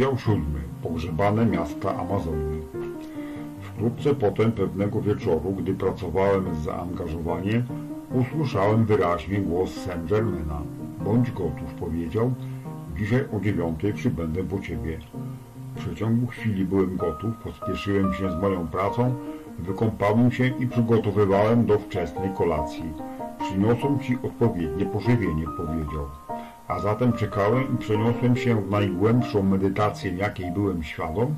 Rozdział siódmy. Pogrzebane miasta Amazonii. Wkrótce potem pewnego wieczoru, gdy pracowałem z zaangażowaniem, usłyszałem wyraźnie głos Saint-Germaina. Bądź gotów, powiedział. Dzisiaj o dziewiątej przybędę po ciebie. W przeciągu chwili byłem gotów, pospieszyłem się z moją pracą, wykąpałem się i przygotowywałem do wczesnej kolacji. Przyniosą ci odpowiednie pożywienie, powiedział. A zatem czekałem i przeniosłem się w najgłębszą medytację, jakiej byłem świadom,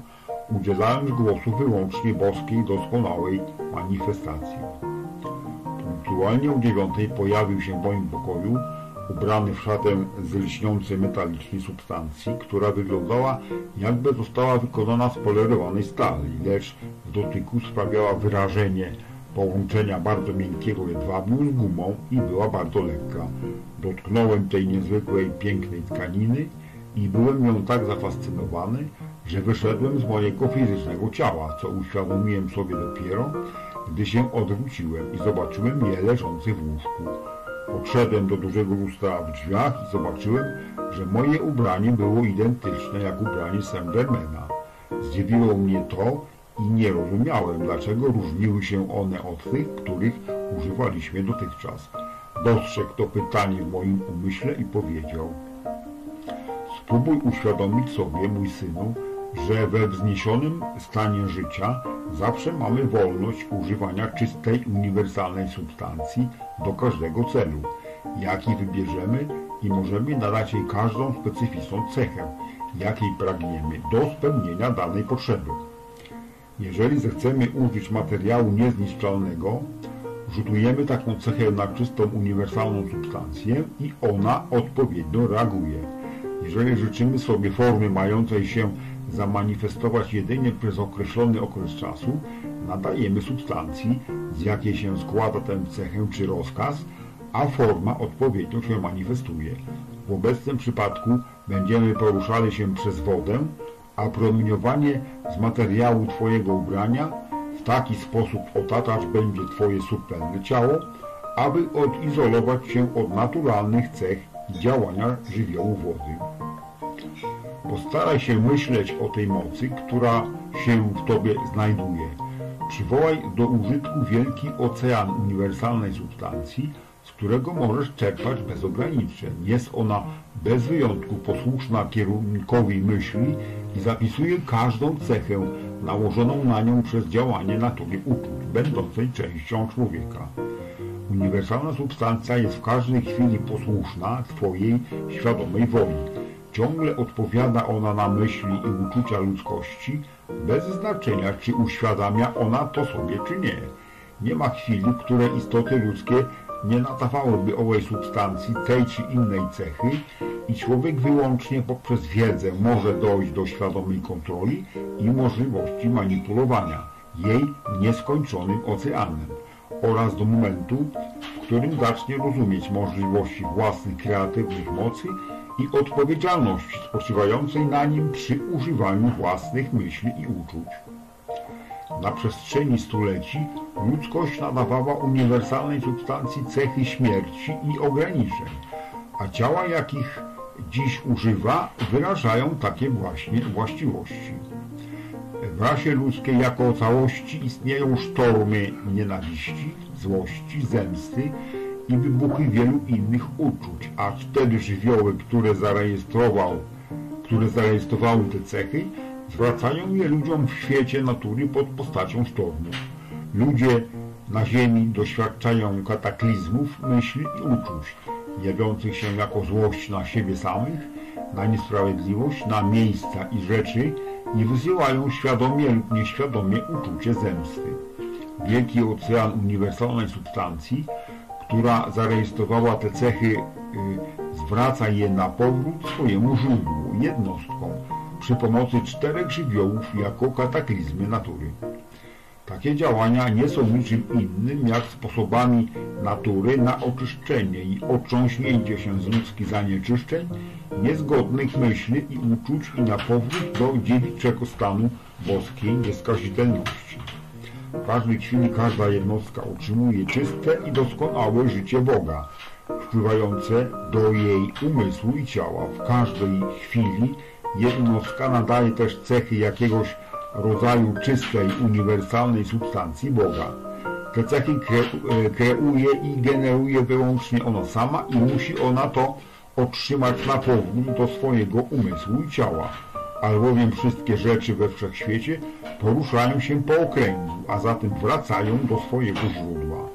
udzielając głosu wyłącznie boskiej, doskonałej manifestacji. Punktualnie o dziewiątej pojawił się w moim pokoju, ubrany w szatę z lśniącej metalicznej substancji, która wyglądała jakby została wykonana z polerowanej stali, lecz w dotyku sprawiała wyrażenie połączenia bardzo miękkiego jedwabiu z gumą i była bardzo lekka. Dotknąłem tej niezwykłej, pięknej tkaniny i byłem nią tak zafascynowany, że wyszedłem z mojego fizycznego ciała, co uświadomiłem sobie dopiero, gdy się odwróciłem i zobaczyłem je leżące w łóżku. Podszedłem do dużego lustra w drzwiach i zobaczyłem, że moje ubranie było identyczne jak ubranie Saint-Germaina. Zdziwiło mnie to i nie rozumiałem, dlaczego różniły się one od tych, których używaliśmy dotychczas. Dostrzegł to pytanie w moim umyśle i powiedział Spróbuj uświadomić sobie, mój synu, że we wzniesionym stanie życia zawsze mamy wolność używania czystej, uniwersalnej substancji do każdego celu, jaki wybierzemy i możemy nadać jej każdą specyficzną cechę, jakiej pragniemy do spełnienia danej potrzeby. Jeżeli zechcemy użyć materiału niezniszczalnego, rzutujemy taką cechę na czystą, uniwersalną substancję i ona odpowiednio reaguje. Jeżeli życzymy sobie formy mającej się zamanifestować jedynie przez określony okres czasu, nadajemy substancji, z jakiej się składa tę cechę czy rozkaz, a forma odpowiednio się manifestuje. W obecnym przypadku będziemy poruszali się przez wodę, a promieniowanie z materiału Twojego ubrania w taki sposób otaczać będzie Twoje subtelne ciało, aby odizolować się od naturalnych cech działania żywiołu wody. Postaraj się myśleć o tej mocy, która się w Tobie znajduje. Przywołaj do użytku wielki ocean uniwersalnej substancji, z którego możesz czerpać bez ograniczeń. Jest ona bez wyjątku posłuszna kierunkowi myśli i zapisuje każdą cechę nałożoną na nią przez działanie natury uczuć, będącej częścią człowieka. Uniwersalna substancja jest w każdej chwili posłuszna Twojej świadomej woli. Ciągle odpowiada ona na myśli i uczucia ludzkości, bez znaczenia, czy uświadamia ona to sobie, czy nie. Nie ma chwili, w której istoty ludzkie nie nadawałyby owej substancji tej czy innej cechy i człowiek wyłącznie poprzez wiedzę może dojść do świadomej kontroli i możliwości manipulowania jej nieskończonym oceanem oraz do momentu, w którym zacznie rozumieć możliwości własnych kreatywnych mocy i odpowiedzialności spoczywającej na nim przy używaniu własnych myśli i uczuć. Na przestrzeni stuleci ludzkość nadawała uniwersalnej substancji cechy śmierci i ograniczeń, a ciała, jakich dziś używa, wyrażają takie właśnie właściwości. W rasie ludzkiej jako całości istnieją sztormy nienawiści, złości, zemsty i wybuchy wielu innych uczuć, a cztery żywioły, które zarejestrował które zarejestrowały te cechy, zwracają je ludziom w świecie natury pod postacią sztormu. Ludzie na Ziemi doświadczają kataklizmów, myśli i uczuć, jawiących się jako złość na siebie samych, na niesprawiedliwość, na miejsca i rzeczy i wysyłają świadomie lub nieświadomie uczucie zemsty. Wielki ocean uniwersalnej substancji, która zarejestrowała te cechy, y, zwraca je na powrót swojemu źródłu, jednostkom, przy pomocy czterech żywiołów jako kataklizmy natury. Takie działania nie są niczym innym jak sposobami natury na oczyszczenie i otrząśnięcie się z ludzkich zanieczyszczeń, niezgodnych myśli i uczuć i na powrót do dziewiczego stanu boskiej nieskazitelności. W każdej chwili każda jednostka otrzymuje czyste i doskonałe życie Boga, wpływające do jej umysłu i ciała. W każdej chwili jednostka nadaje też cechy jakiegoś rodzaju czystej, uniwersalnej substancji Boga. Te cechy e, kreuje i generuje wyłącznie ona sama i musi ona to otrzymać na powrót do swojego umysłu i ciała, albowiem wszystkie rzeczy we wszechświecie poruszają się po okręgu, a zatem wracają do swojego źródła.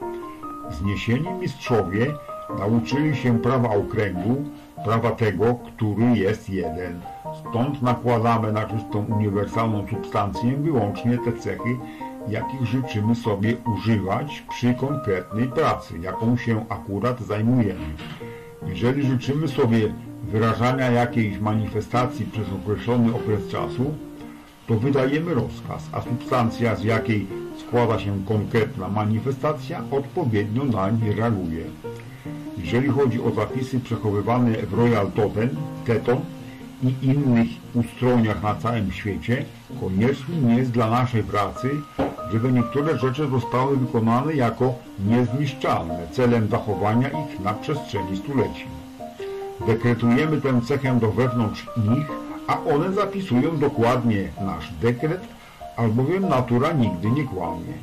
Zniesieni mistrzowie nauczyli się prawa okręgu, prawa tego, który jest jeden. Stąd nakładamy na czystą uniwersalną substancję wyłącznie te cechy, jakich życzymy sobie używać przy konkretnej pracy, jaką się akurat zajmujemy. Jeżeli życzymy sobie wyrażania jakiejś manifestacji przez określony okres czasu, to wydajemy rozkaz, a substancja, z jakiej składa się konkretna manifestacja, odpowiednio nań reaguje. Jeżeli chodzi o zapisy przechowywane w Royal Totem, Teton i innych ustrojach na całym świecie, koniecznym jest dla naszej pracy, żeby niektóre rzeczy zostały wykonane jako niezniszczalne celem zachowania ich na przestrzeni stuleci. Dekretujemy tę cechę do wewnątrz nich, a one zapisują dokładnie nasz dekret, albowiem natura nigdy nie kłamie.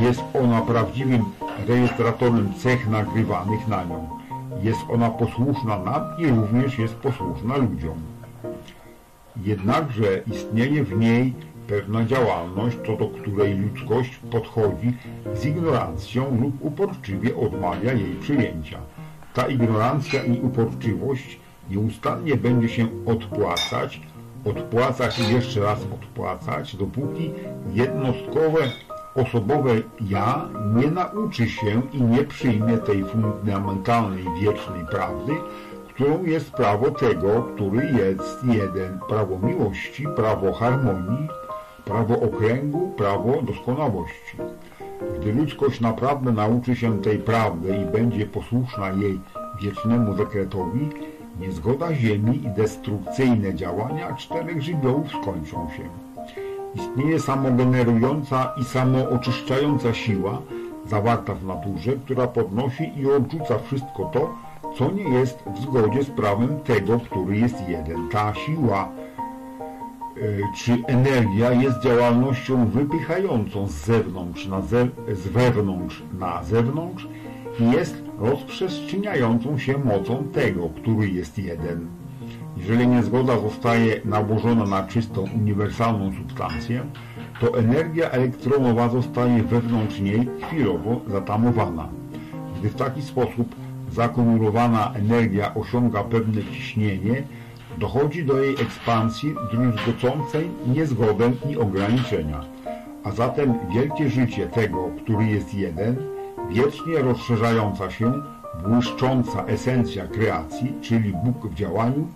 Jest ona prawdziwym rejestratorem cech nagrywanych na nią. Jest ona posłuszna nam i również jest posłuszna ludziom. Jednakże istnieje w niej pewna działalność, co do której ludzkość podchodzi z ignorancją lub uporczywie odmawia jej przyjęcia. Ta ignorancja i uporczywość nieustannie będzie się odpłacać, odpłacać i jeszcze raz odpłacać, dopóki jednostkowe osobowe ja nie nauczy się i nie przyjmie tej fundamentalnej, wiecznej prawdy, którą jest prawo tego, który jest jeden, prawo miłości, prawo harmonii, prawo okręgu, prawo doskonałości. Gdy ludzkość naprawdę nauczy się tej prawdy i będzie posłuszna jej wiecznemu dekretowi, niezgoda Ziemi i destrukcyjne działania czterech żywiołów skończą się. Istnieje samogenerująca i samooczyszczająca siła zawarta w naturze, która podnosi i odrzuca wszystko to, co nie jest w zgodzie z prawem tego, który jest jeden. Ta siła y, czy energia jest działalnością wypychającą z zewnątrz na ze, z wewnątrz na zewnątrz i jest rozprzestrzeniającą się mocą tego, który jest jeden. Jeżeli niezgoda zostaje nałożona na czystą, uniwersalną substancję, to energia elektronowa zostaje wewnątrz niej chwilowo zatamowana. Gdy w taki sposób zakumulowana energia osiąga pewne ciśnienie, dochodzi do jej ekspansji druzgocącej niezgodę i ograniczenia. A zatem wielkie życie tego, który jest jeden, wiecznie rozszerzająca się, błyszcząca esencja kreacji, czyli Bóg w działaniu,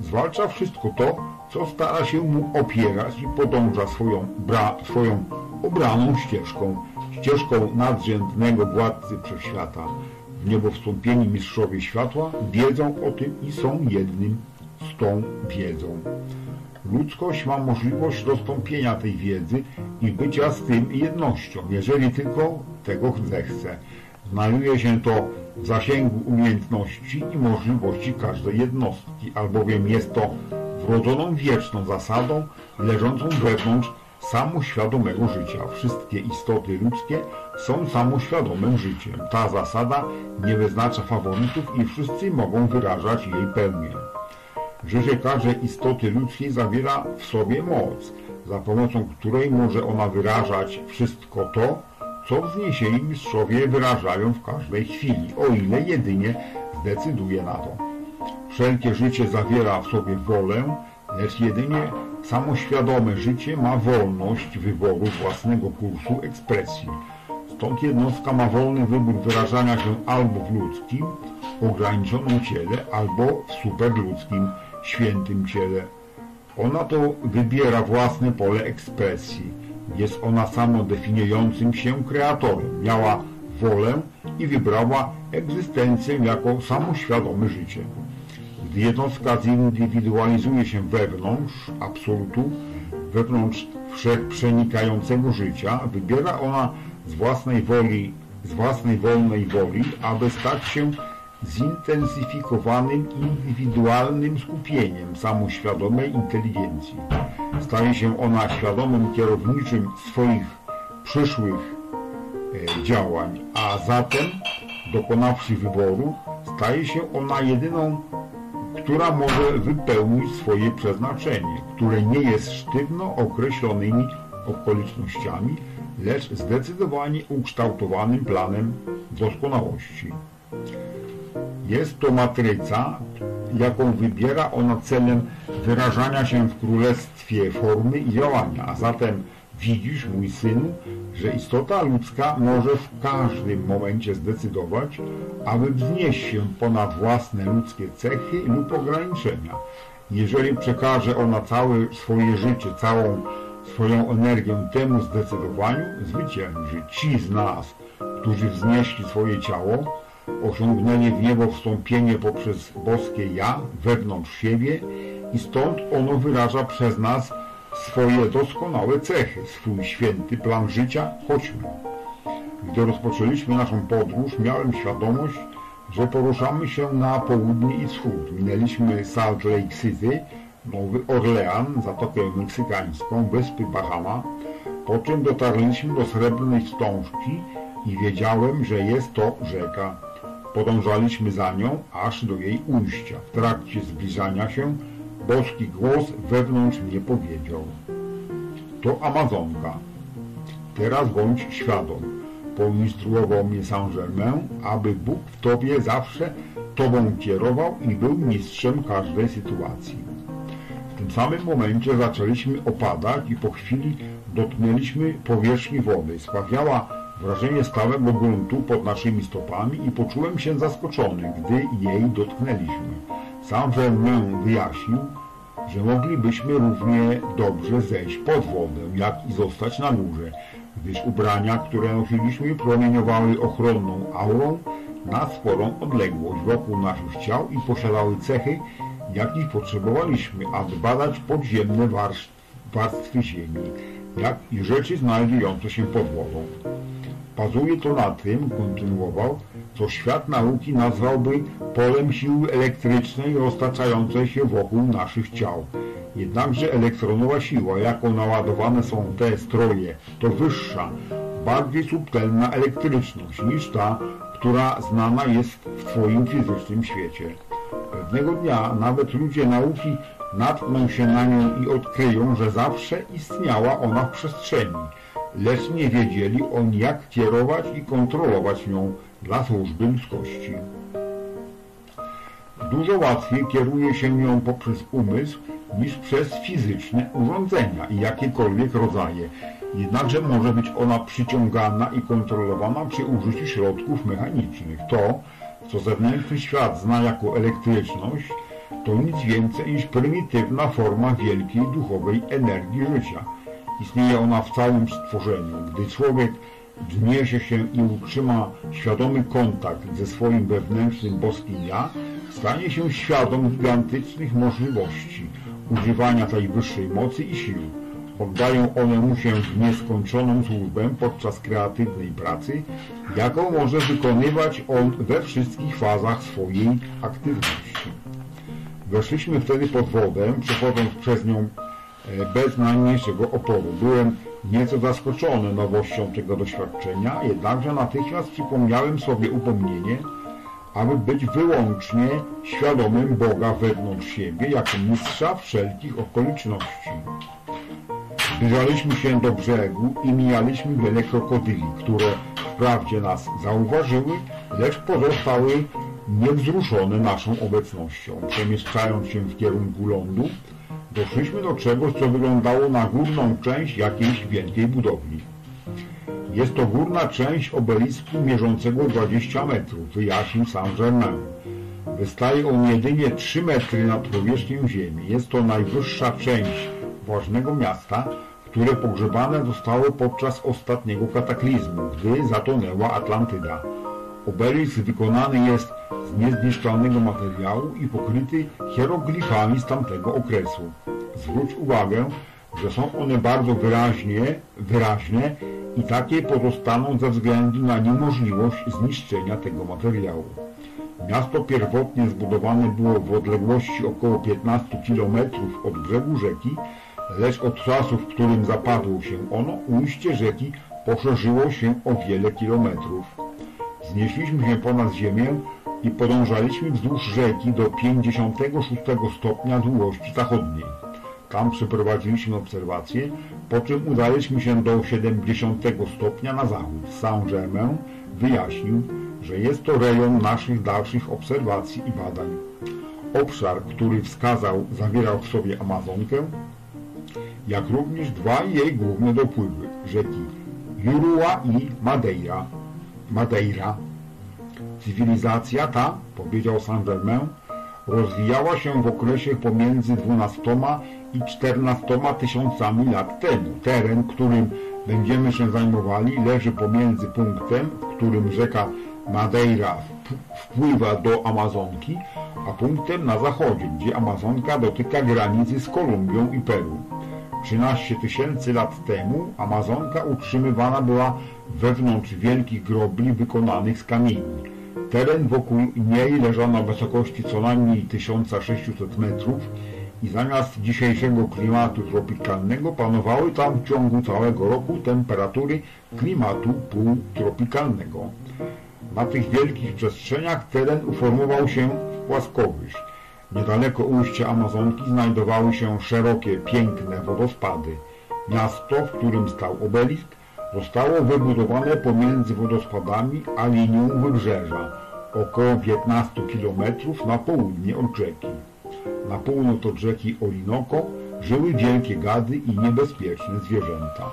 zwalcza wszystko to, co stara się mu opierać i podąża swoją, bra, swoją obraną ścieżką, ścieżką nadrzędnego władcy wszechświata. W niebo wstąpieni mistrzowie światła wiedzą o tym i są jednym z tą wiedzą. Ludzkość ma możliwość dostąpienia tej wiedzy i bycia z tym jednością, jeżeli tylko tego zechce. Znajduje się to w zasięgu umiejętności i możliwości każdej jednostki, albowiem jest to wrodzoną wieczną zasadą leżącą wewnątrz samoświadomego życia. Wszystkie istoty ludzkie są samoświadomym życiem. Ta zasada nie wyznacza faworytów i wszyscy mogą wyrażać jej pełnię. Życie każdej istoty ludzkiej zawiera w sobie moc, za pomocą której może ona wyrażać wszystko to, co wzniesieni mistrzowie wyrażają w każdej chwili, o ile jedynie zdecyduje na to. Wszelkie życie zawiera w sobie wolę, lecz jedynie samoświadome życie ma wolność wyboru własnego kursu ekspresji. Stąd jednostka ma wolny wybór wyrażania się albo w ludzkim, ograniczonym ciele, albo w superludzkim, świętym ciele. Ona to wybiera własne pole ekspresji. Jest ona samodefiniującym się kreatorem. Miała wolę i wybrała egzystencję jako samoświadome życie. Jednostka zindywidualizuje się wewnątrz absolutu, wewnątrz wszechprzenikającego życia, wybiera ona z własnej woli, z własnej wolnej woli, aby stać się zintensyfikowanym, indywidualnym skupieniem samoświadomej inteligencji. Staje się ona świadomym kierowniczym swoich przyszłych e, działań, a zatem, dokonawszy wyboru, staje się ona jedyną, która może wypełnić swoje przeznaczenie, które nie jest sztywno określonymi okolicznościami, lecz zdecydowanie ukształtowanym planem doskonałości. Jest to matryca, jaką wybiera ona celem wyrażania się w królestwie formy i działania, a zatem widzisz, mój synu, że istota ludzka może w każdym momencie zdecydować, aby wznieść się ponad własne ludzkie cechy lub ograniczenia. Jeżeli przekaże ona całe swoje życie, całą swoją energię temu zdecydowaniu, zwycięży. Ci z nas, którzy wznieśli swoje ciało, osiągnęli w niebo wstąpienie poprzez boskie ja wewnątrz siebie i stąd ono wyraża przez nas swoje doskonałe cechy, swój święty plan życia. Chodźmy. Gdy rozpoczęliśmy naszą podróż, miałem świadomość, że poruszamy się na południe i wschód. Minęliśmy Salt Lake City, Nowy Orlean, Zatokę Meksykańską, wyspy Bahama, po czym dotarliśmy do Srebrnej Wstążki i wiedziałem, że jest to rzeka. Podążaliśmy za nią aż do jej ujścia. W trakcie zbliżania się boski głos wewnątrz mnie powiedział. To Amazonka. Teraz bądź świadom. Poinstruował mnie Saint-Germain, aby Bóg w Tobie zawsze Tobą kierował i był mistrzem każdej sytuacji. W tym samym momencie zaczęliśmy opadać i po chwili dotknęliśmy powierzchni wody. Sprawiała wrażenie stałego gruntu pod naszymi stopami i poczułem się zaskoczony, gdy jej dotknęliśmy. Sam Germain wyjaśnił, że moglibyśmy równie dobrze zejść pod wodę, jak i zostać na górze, gdyż ubrania, które nosiliśmy, promieniowały ochronną aurą na sporą odległość wokół naszych ciał i posiadały cechy, jakich potrzebowaliśmy, aby badać podziemne warstwy ziemi, jak i rzeczy znajdujące się pod wodą. Bazuje to na tym, kontynuował, co świat nauki nazwałby polem siły elektrycznej roztaczającej się wokół naszych ciał. Jednakże elektronowa siła, jaką naładowane są te stroje, to wyższa, bardziej subtelna elektryczność niż ta, która znana jest w Twoim fizycznym świecie. Pewnego dnia nawet ludzie nauki natkną się na nią i odkryją, że zawsze istniała ona w przestrzeni, lecz nie wiedzieli oni jak kierować i kontrolować nią dla służby ludzkości. Dużo łatwiej kieruje się nią poprzez umysł niż przez fizyczne urządzenia i jakiekolwiek rodzaje, jednakże może być ona przyciągana i kontrolowana przy użyciu środków mechanicznych. To, co zewnętrzny świat zna jako elektryczność, to nic więcej niż prymitywna forma wielkiej duchowej energii życia. Istnieje ona w całym stworzeniu. Gdy człowiek wzniesie się i utrzyma świadomy kontakt ze swoim wewnętrznym boskim ja, stanie się świadom gigantycznych możliwości używania tej wyższej mocy i sił. Oddają one mu się w nieskończoną służbę podczas kreatywnej pracy, jaką może wykonywać on we wszystkich fazach swojej aktywności. Weszliśmy wtedy pod wodę, przechodząc przez nią bez najmniejszego oporu. Byłem nieco zaskoczony nowością tego doświadczenia, jednakże natychmiast przypomniałem sobie upomnienie, aby być wyłącznie świadomym Boga wewnątrz siebie jako mistrza wszelkich okoliczności. Zbliżaliśmy się do brzegu i mijaliśmy wiele krokodyli, które wprawdzie nas zauważyły, lecz pozostały niewzruszone naszą obecnością. Przemieszczając się w kierunku lądu, doszliśmy do czegoś, co wyglądało na górną część jakiejś wielkiej budowli. Jest to górna część obelisku mierzącego 20 metrów, wyjaśnił Saint-Germain. Wystaje on jedynie 3 metry nad powierzchnią ziemi. Jest to najwyższa część ważnego miasta, które pogrzebane zostały podczas ostatniego kataklizmu, gdy zatonęła Atlantyda. Obelisk wykonany jest niezniszczalnego materiału i pokryty hieroglifami z tamtego okresu. Zwróć uwagę, że są one bardzo wyraźnie, wyraźne i takie pozostaną ze względu na niemożliwość zniszczenia tego materiału. Miasto pierwotnie zbudowane było w odległości około 15 km od brzegu rzeki, lecz od czasu, w którym zapadło się ono, ujście rzeki poszerzyło się o wiele kilometrów. Znieśliśmy się ponad ziemię i podążaliśmy wzdłuż rzeki do 56 stopnia długości zachodniej. Tam przeprowadziliśmy obserwacje, po czym udaliśmy się do 70 stopnia na zachód. Saint-Germain wyjaśnił, że jest to rejon naszych dalszych obserwacji i badań. Obszar, który wskazał, zawierał w sobie Amazonkę, jak również dwa jej główne dopływy, rzeki Jurua i Madeira. Madeira. Cywilizacja ta, powiedział Saint-Germain, rozwijała się w okresie pomiędzy 12 i 14 tysiącami lat temu. Teren, którym będziemy się zajmowali, leży pomiędzy punktem, w którym rzeka Madeira wpływa do Amazonki, a punktem na zachodzie, gdzie Amazonka dotyka granicy z Kolumbią i Peru. 13 tysięcy lat temu Amazonka utrzymywana była wewnątrz wielkich grobli wykonanych z kamieni. Teren wokół niej leżał na wysokości co najmniej 1600 metrów i zamiast dzisiejszego klimatu tropikalnego panowały tam w ciągu całego roku temperatury klimatu półtropikalnego. Na tych wielkich przestrzeniach teren uformował się w płaskowyż. Niedaleko ujścia Amazonki znajdowały się szerokie, piękne wodospady. Miasto, w którym stał obelisk, zostało wybudowane pomiędzy wodospadami a linią wybrzeża, około 15 km na południe od rzeki. Na północ od rzeki Orinoco żyły wielkie gady i niebezpieczne zwierzęta.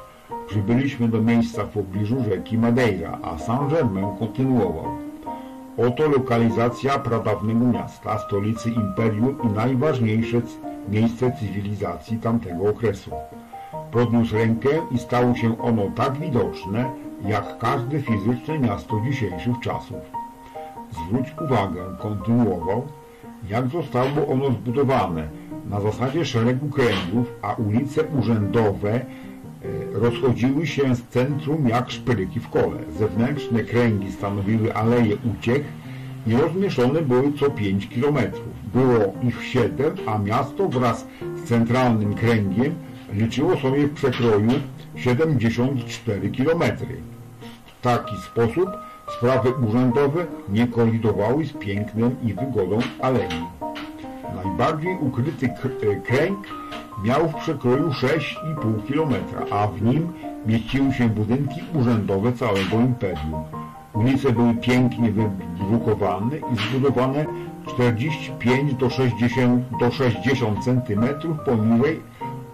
Przybyliśmy do miejsca w pobliżu rzeki Madeira, a Saint-Germain kontynuował. Oto lokalizacja pradawnego miasta, stolicy imperium i najważniejsze miejsce cywilizacji tamtego okresu. Podniósł rękę i stało się ono tak widoczne, jak każde fizyczne miasto dzisiejszych czasów. Zwróć uwagę, kontynuował, jak zostało ono zbudowane na zasadzie szeregu kręgów, a ulice urzędowe e, rozchodziły się z centrum jak szpryki w kole. Zewnętrzne kręgi stanowiły aleje uciech i rozmieszczone były co 5 kilometrów. Było ich 7, a miasto wraz z centralnym kręgiem liczyło sobie w przekroju 74 kilometry. W taki sposób Sprawy urzędowe nie kolidowały z pięknem i wygodą alei. Najbardziej ukryty e, kręg miał w przekroju 6,5 km, a w nim mieściły się budynki urzędowe całego imperium. Ulice były pięknie wybrukowane i zbudowane 45 do 60, do 60 cm poniżej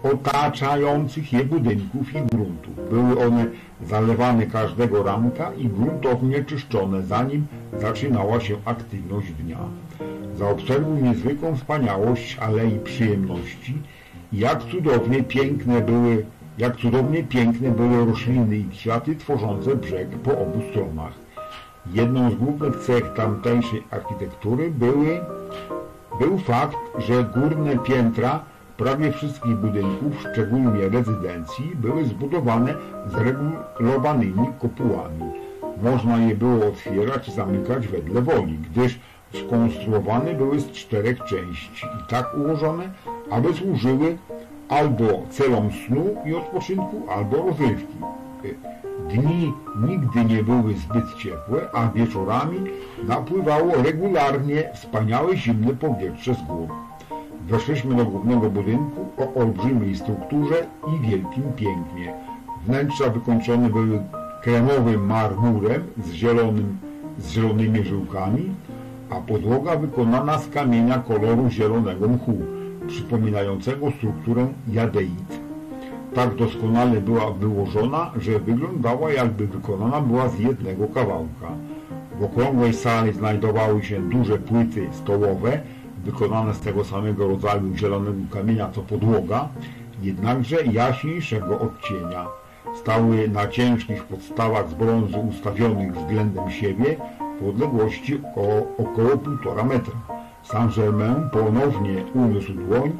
otaczających je budynków i gruntów. Były one zalewane każdego ranka i gruntownie czyszczone, zanim zaczynała się aktywność dnia. Zaobserwuj niezwykłą wspaniałość alei przyjemności jak cudownie piękne były jak cudownie piękne były rośliny i kwiaty tworzące brzeg po obu stronach. Jedną z głównych cech tamtejszej architektury były, był fakt, że górne piętra Prawie wszystkich budynków, szczególnie rezydencji, były zbudowane z regulowanymi kopułami. Można je było otwierać i zamykać wedle woli, gdyż skonstruowane były z czterech części i tak ułożone, aby służyły albo celom snu i odpoczynku, albo rozrywki. Dni nigdy nie były zbyt ciepłe, a wieczorami napływało regularnie wspaniałe zimne powietrze z gór. Weszliśmy do głównego budynku o olbrzymiej strukturze i wielkim pięknie. Wnętrza wykończone były kremowym marmurem z, zielonym, z zielonymi żyłkami, a podłoga wykonana z kamienia koloru zielonego mchu, przypominającego strukturę jadeit. Tak doskonale była wyłożona, że wyglądała jakby wykonana była z jednego kawałka. W okrągłej sali znajdowały się duże płyty stołowe, wykonane z tego samego rodzaju zielonego kamienia co podłoga, jednakże jaśniejszego odcienia. Stały na ciężkich podstawach z brązu ustawionych względem siebie w odległości o około półtora metra. Saint-Germain ponownie uniósł dłoń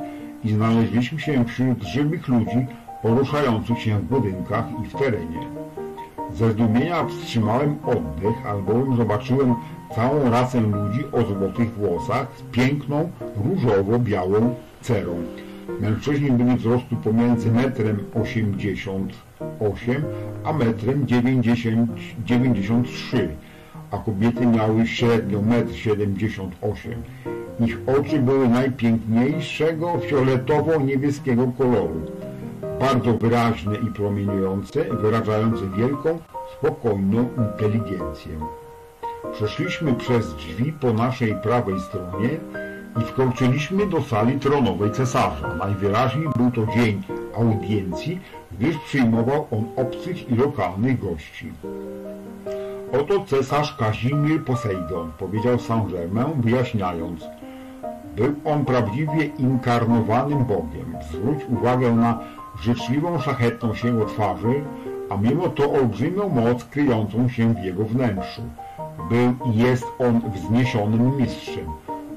i znaleźliśmy się wśród żywych ludzi poruszających się w budynkach i w terenie. Ze zdumienia wstrzymałem oddech, albowiem zobaczyłem całą rasę ludzi o złotych włosach z piękną, różowo-białą cerą. Mężczyźni byli wzrostu pomiędzy metrem 88 a metrem 90, 93, a kobiety miały średnio 1,78 m. Ich oczy były najpiękniejszego fioletowo-niebieskiego koloru, bardzo wyraźne i promieniujące, wyrażające wielką, spokojną inteligencję. Przeszliśmy przez drzwi po naszej prawej stronie i wkroczyliśmy do sali tronowej cesarza. Najwyraźniej był to dzień audiencji, gdyż przyjmował on obcych i lokalnych gości. Oto cesarz Kazimir Posejdon, powiedział Saint-Germain, wyjaśniając. Był on prawdziwie inkarnowanym Bogiem. Zwróć uwagę na życzliwą, szlachetną się twarzy, a mimo to olbrzymią moc kryjącą się w jego wnętrzu. Był i jest on wzniesionym mistrzem,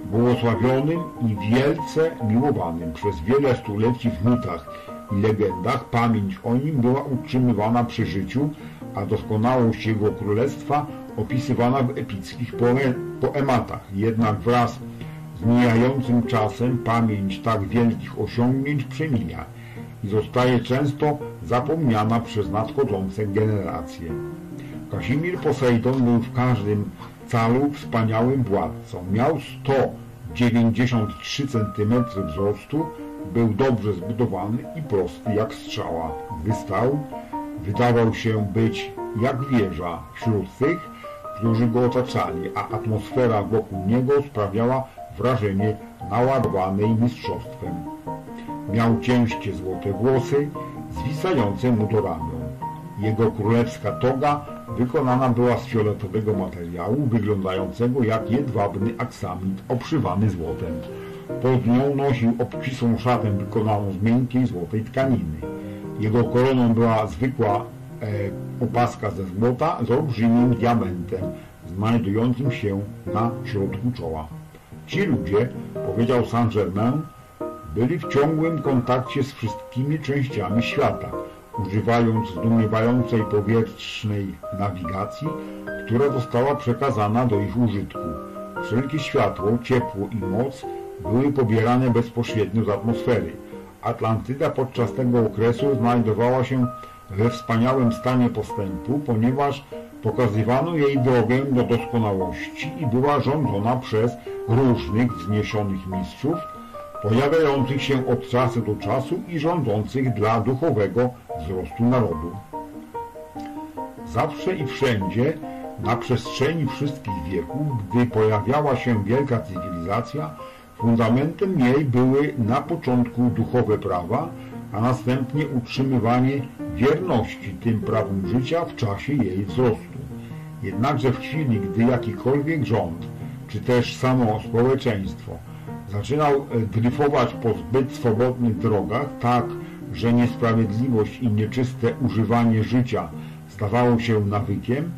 błogosławionym i wielce miłowanym przez wiele stuleci w mitach i legendach. Pamięć o nim była utrzymywana przy życiu, a doskonałość jego królestwa opisywana w epickich poematach. Jednak wraz z mijającym czasem pamięć tak wielkich osiągnięć przemija i zostaje często zapomniana przez nadchodzące generacje. Kazimir Posejdon był w każdym calu wspaniałym władcą. Miał 193 cm wzrostu, był dobrze zbudowany i prosty jak strzała. Wystał, wydawał się być jak wieża wśród tych, którzy go otaczali, a atmosfera wokół niego sprawiała wrażenie naładowanej mistrzostwem. Miał ciężkie złote włosy, zwisające mu do ramion. Jego królewska toga wykonana była z fioletowego materiału, wyglądającego jak jedwabny aksamit obszywany złotem. Pod nią nosił obcisłą szatę wykonaną z miękkiej złotej tkaniny. Jego koroną była zwykła e, opaska ze złota z olbrzymim diamentem, znajdującym się na środku czoła. Ci ludzie, powiedział Saint-Germain, byli w ciągłym kontakcie z wszystkimi częściami świata, używając zdumiewającej powietrznej nawigacji, która została przekazana do ich użytku. Wszelkie światło, ciepło i moc były pobierane bezpośrednio z atmosfery. Atlantyda podczas tego okresu znajdowała się we wspaniałym stanie postępu, ponieważ pokazywano jej drogę do doskonałości i była rządzona przez różnych wzniesionych mistrzów, pojawiających się od czasu do czasu i rządzących dla duchowego wzrostu narodu. Zawsze i wszędzie, na przestrzeni wszystkich wieków, gdy pojawiała się wielka cywilizacja, fundamentem jej były na początku duchowe prawa, a następnie utrzymywanie wierności tym prawom życia w czasie jej wzrostu. Jednakże w chwili, gdy jakikolwiek rząd, czy też samo społeczeństwo zaczynał e, dryfować po zbyt swobodnych drogach, tak, że niesprawiedliwość i nieczyste używanie życia stawało się nawykiem,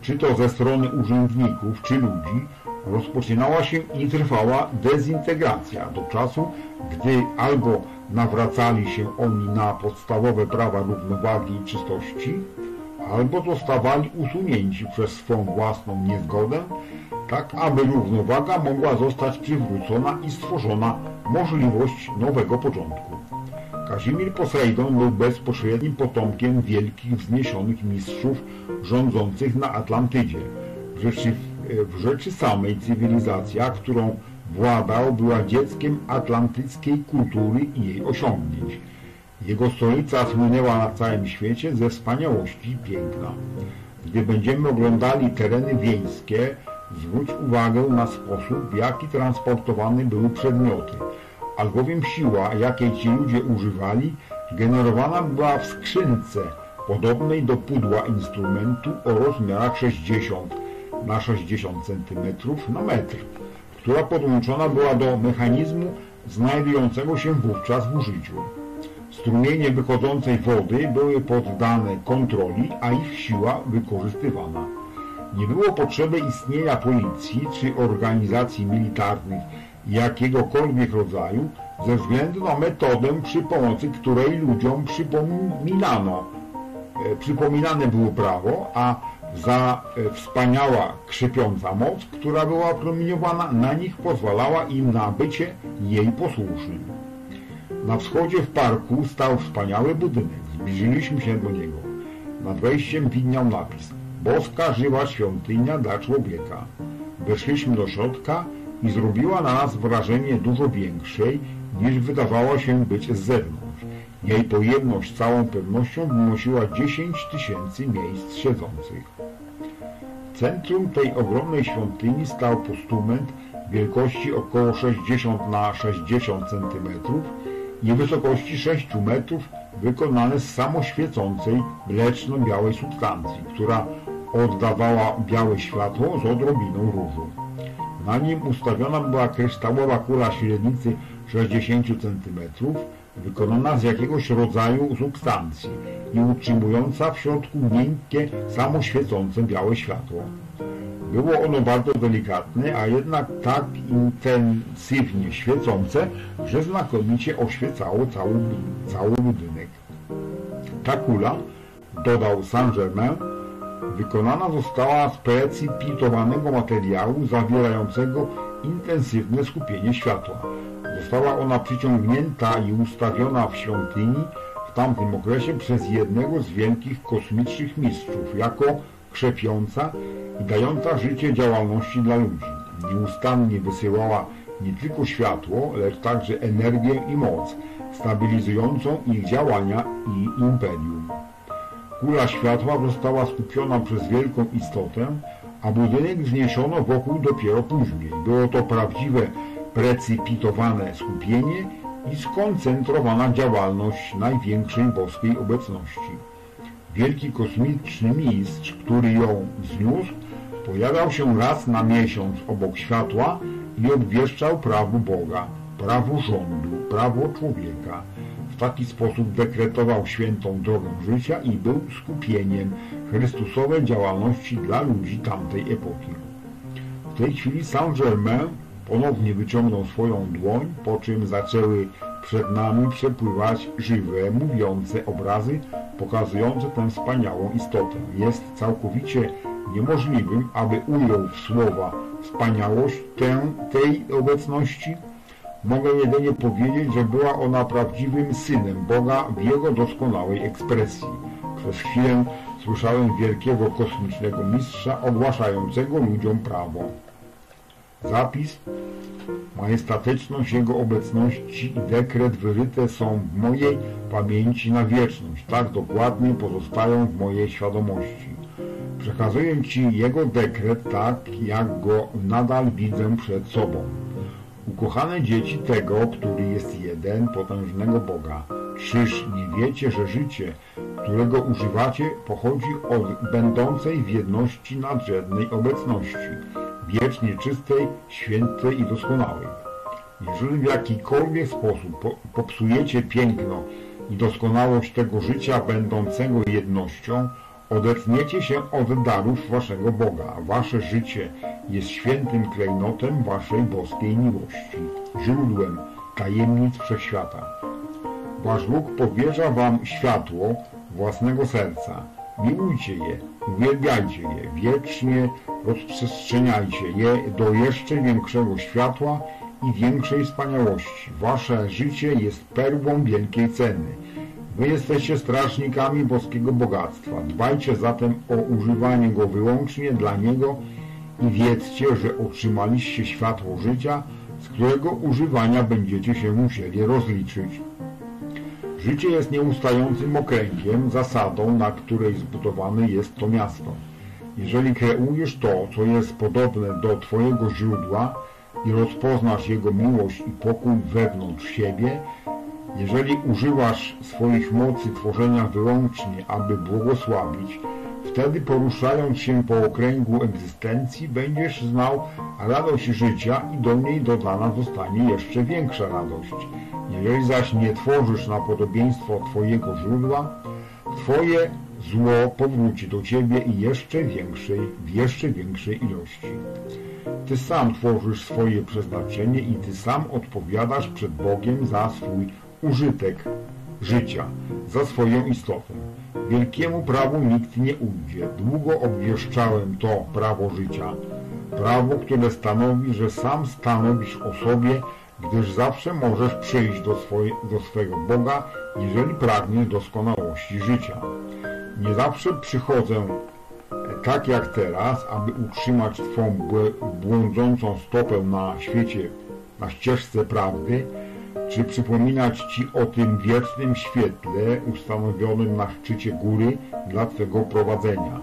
czy to ze strony urzędników, czy ludzi, rozpoczynała się i trwała dezintegracja do czasu, gdy albo nawracali się oni na podstawowe prawa równowagi i czystości, albo zostawali usunięci przez swą własną niezgodę, tak aby równowaga mogła zostać przywrócona i stworzona możliwość nowego porządku. Kazimir Posejdon był bezpośrednim potomkiem wielkich wzniesionych mistrzów rządzących na Atlantydzie. W rzeczy, w rzeczy samej cywilizacja, którą władał, była dzieckiem atlantyckiej kultury i jej osiągnięć. Jego stolica słynęła na całym świecie ze wspaniałości i piękna. Gdy będziemy oglądali tereny wiejskie, zwróć uwagę na sposób, w jaki transportowane były przedmioty, albowiem siła, jakiej ci ludzie używali, generowana była w skrzynce, podobnej do pudła instrumentu o rozmiarach 60 na 60 cm na metr, która podłączona była do mechanizmu znajdującego się wówczas w użyciu. Strumienie wychodzącej wody były poddane kontroli, a ich siła wykorzystywana. Nie było potrzeby istnienia policji czy organizacji militarnych jakiegokolwiek rodzaju ze względu na metodę, przy pomocy której ludziom przypominano, e, przypominane było prawo, a za e, wspaniała, krzepiąca moc, która była promieniowana na nich, pozwalała im na bycie jej posłusznym. Na wschodzie w parku stał wspaniały budynek. Zbliżyliśmy się do niego. Nad wejściem widniał napis Boska żywa świątynia dla człowieka. Weszliśmy do środka i zrobiła na nas wrażenie dużo większej niż wydawało się być z zewnątrz. Jej pojemność całą pewnością wynosiła 10 tysięcy miejsc siedzących. W centrum tej ogromnej świątyni stał postument wielkości około 60 na 60 cm i wysokości 6 metrów wykonane z samoświecącej, mleczno-białej substancji, która oddawała białe światło z odrobiną różu. Na nim ustawiona była kryształowa kula średnicy 60 cm, wykonana z jakiegoś rodzaju substancji i utrzymująca w środku miękkie, samoświecące białe światło. Było ono bardzo delikatne, a jednak tak intensywnie świecące, że znakomicie oświecało cały, cały budynek. Ta kula, dodał Saint-Germain, wykonana została z precipitowanego materiału zawierającego intensywne skupienie światła. Została ona przyciągnięta i ustawiona w świątyni w tamtym okresie przez jednego z wielkich kosmicznych mistrzów jako krzepiąca i dająca życie działalności dla ludzi. Nieustannie wysyłała nie tylko światło, lecz także energię i moc, stabilizującą ich działania i imperium. Kula światła została skupiona przez wielką istotę, a budynek wzniesiono wokół dopiero później. Było to prawdziwe precipitowane skupienie i skoncentrowana działalność największej boskiej obecności. Wielki kosmiczny mistrz, który ją zniósł, pojawiał się raz na miesiąc obok światła i obwieszczał prawo Boga, prawo rządu, prawo człowieka. W taki sposób dekretował świętą drogę życia i był skupieniem Chrystusowej działalności dla ludzi tamtej epoki. W tej chwili Saint-Germain ponownie wyciągnął swoją dłoń, po czym zaczęły przed nami przepływać żywe, mówiące obrazy pokazujące tę wspaniałą istotę. Jest całkowicie niemożliwym, aby ujął w słowa wspaniałość tę, tej obecności. Mogę jedynie powiedzieć, że była ona prawdziwym synem Boga w jego doskonałej ekspresji. Przez chwilę słyszałem wielkiego kosmicznego mistrza ogłaszającego ludziom prawo. Zapis, majestatyczność Jego obecności i dekret wyryte są w mojej pamięci na wieczność. Tak dokładnie pozostają w mojej świadomości. Przekazuję Ci Jego dekret tak, jak go nadal widzę przed sobą. Ukochane dzieci tego, który jest jeden, potężnego Boga. Czyż nie wiecie, że życie, którego używacie, pochodzi od będącej w jedności nadrzędnej obecności wiecznie czystej, świętej i doskonałej. Jeżeli w jakikolwiek sposób popsujecie piękno i doskonałość tego życia będącego jednością, odetniecie się od darów waszego Boga. Wasze życie jest świętym klejnotem waszej boskiej miłości, źródłem tajemnic wszechświata. Wasz Bóg powierza wam światło własnego serca. Miłujcie je, uwielbiajcie je, wiecznie rozprzestrzeniajcie je do jeszcze większego światła i większej wspaniałości. Wasze życie jest perłą wielkiej ceny. Wy jesteście strażnikami boskiego bogactwa. Dbajcie zatem o używanie go wyłącznie dla niego i wiedzcie, że otrzymaliście światło życia, z którego używania będziecie się musieli rozliczyć. Życie jest nieustającym okręgiem, zasadą, na której zbudowane jest to miasto. Jeżeli kreujesz to, co jest podobne do Twojego źródła i rozpoznasz Jego miłość i pokój wewnątrz siebie, jeżeli używasz swoich mocy tworzenia wyłącznie, aby błogosławić, wtedy poruszając się po okręgu egzystencji będziesz znał radość życia i do niej dodana zostanie jeszcze większa radość. Jeżeli zaś nie tworzysz na podobieństwo Twojego źródła, Twoje zło powróci do Ciebie i jeszcze większej, w jeszcze większej ilości. Ty sam tworzysz swoje przeznaczenie i Ty sam odpowiadasz przed Bogiem za swój użytek życia, za swoją istotę. Wielkiemu prawu nikt nie ujdzie. Długo obwieszczałem to prawo życia. Prawo, które stanowi, że sam stanowisz o sobie, gdyż zawsze możesz przyjść do, swoje, do swego Boga, jeżeli pragniesz doskonałości życia. Nie zawsze przychodzę tak jak teraz, aby utrzymać Twą błądzącą stopę na świecie, na ścieżce prawdy, czy przypominać Ci o tym wiecznym świetle ustanowionym na szczycie góry dla Twego prowadzenia.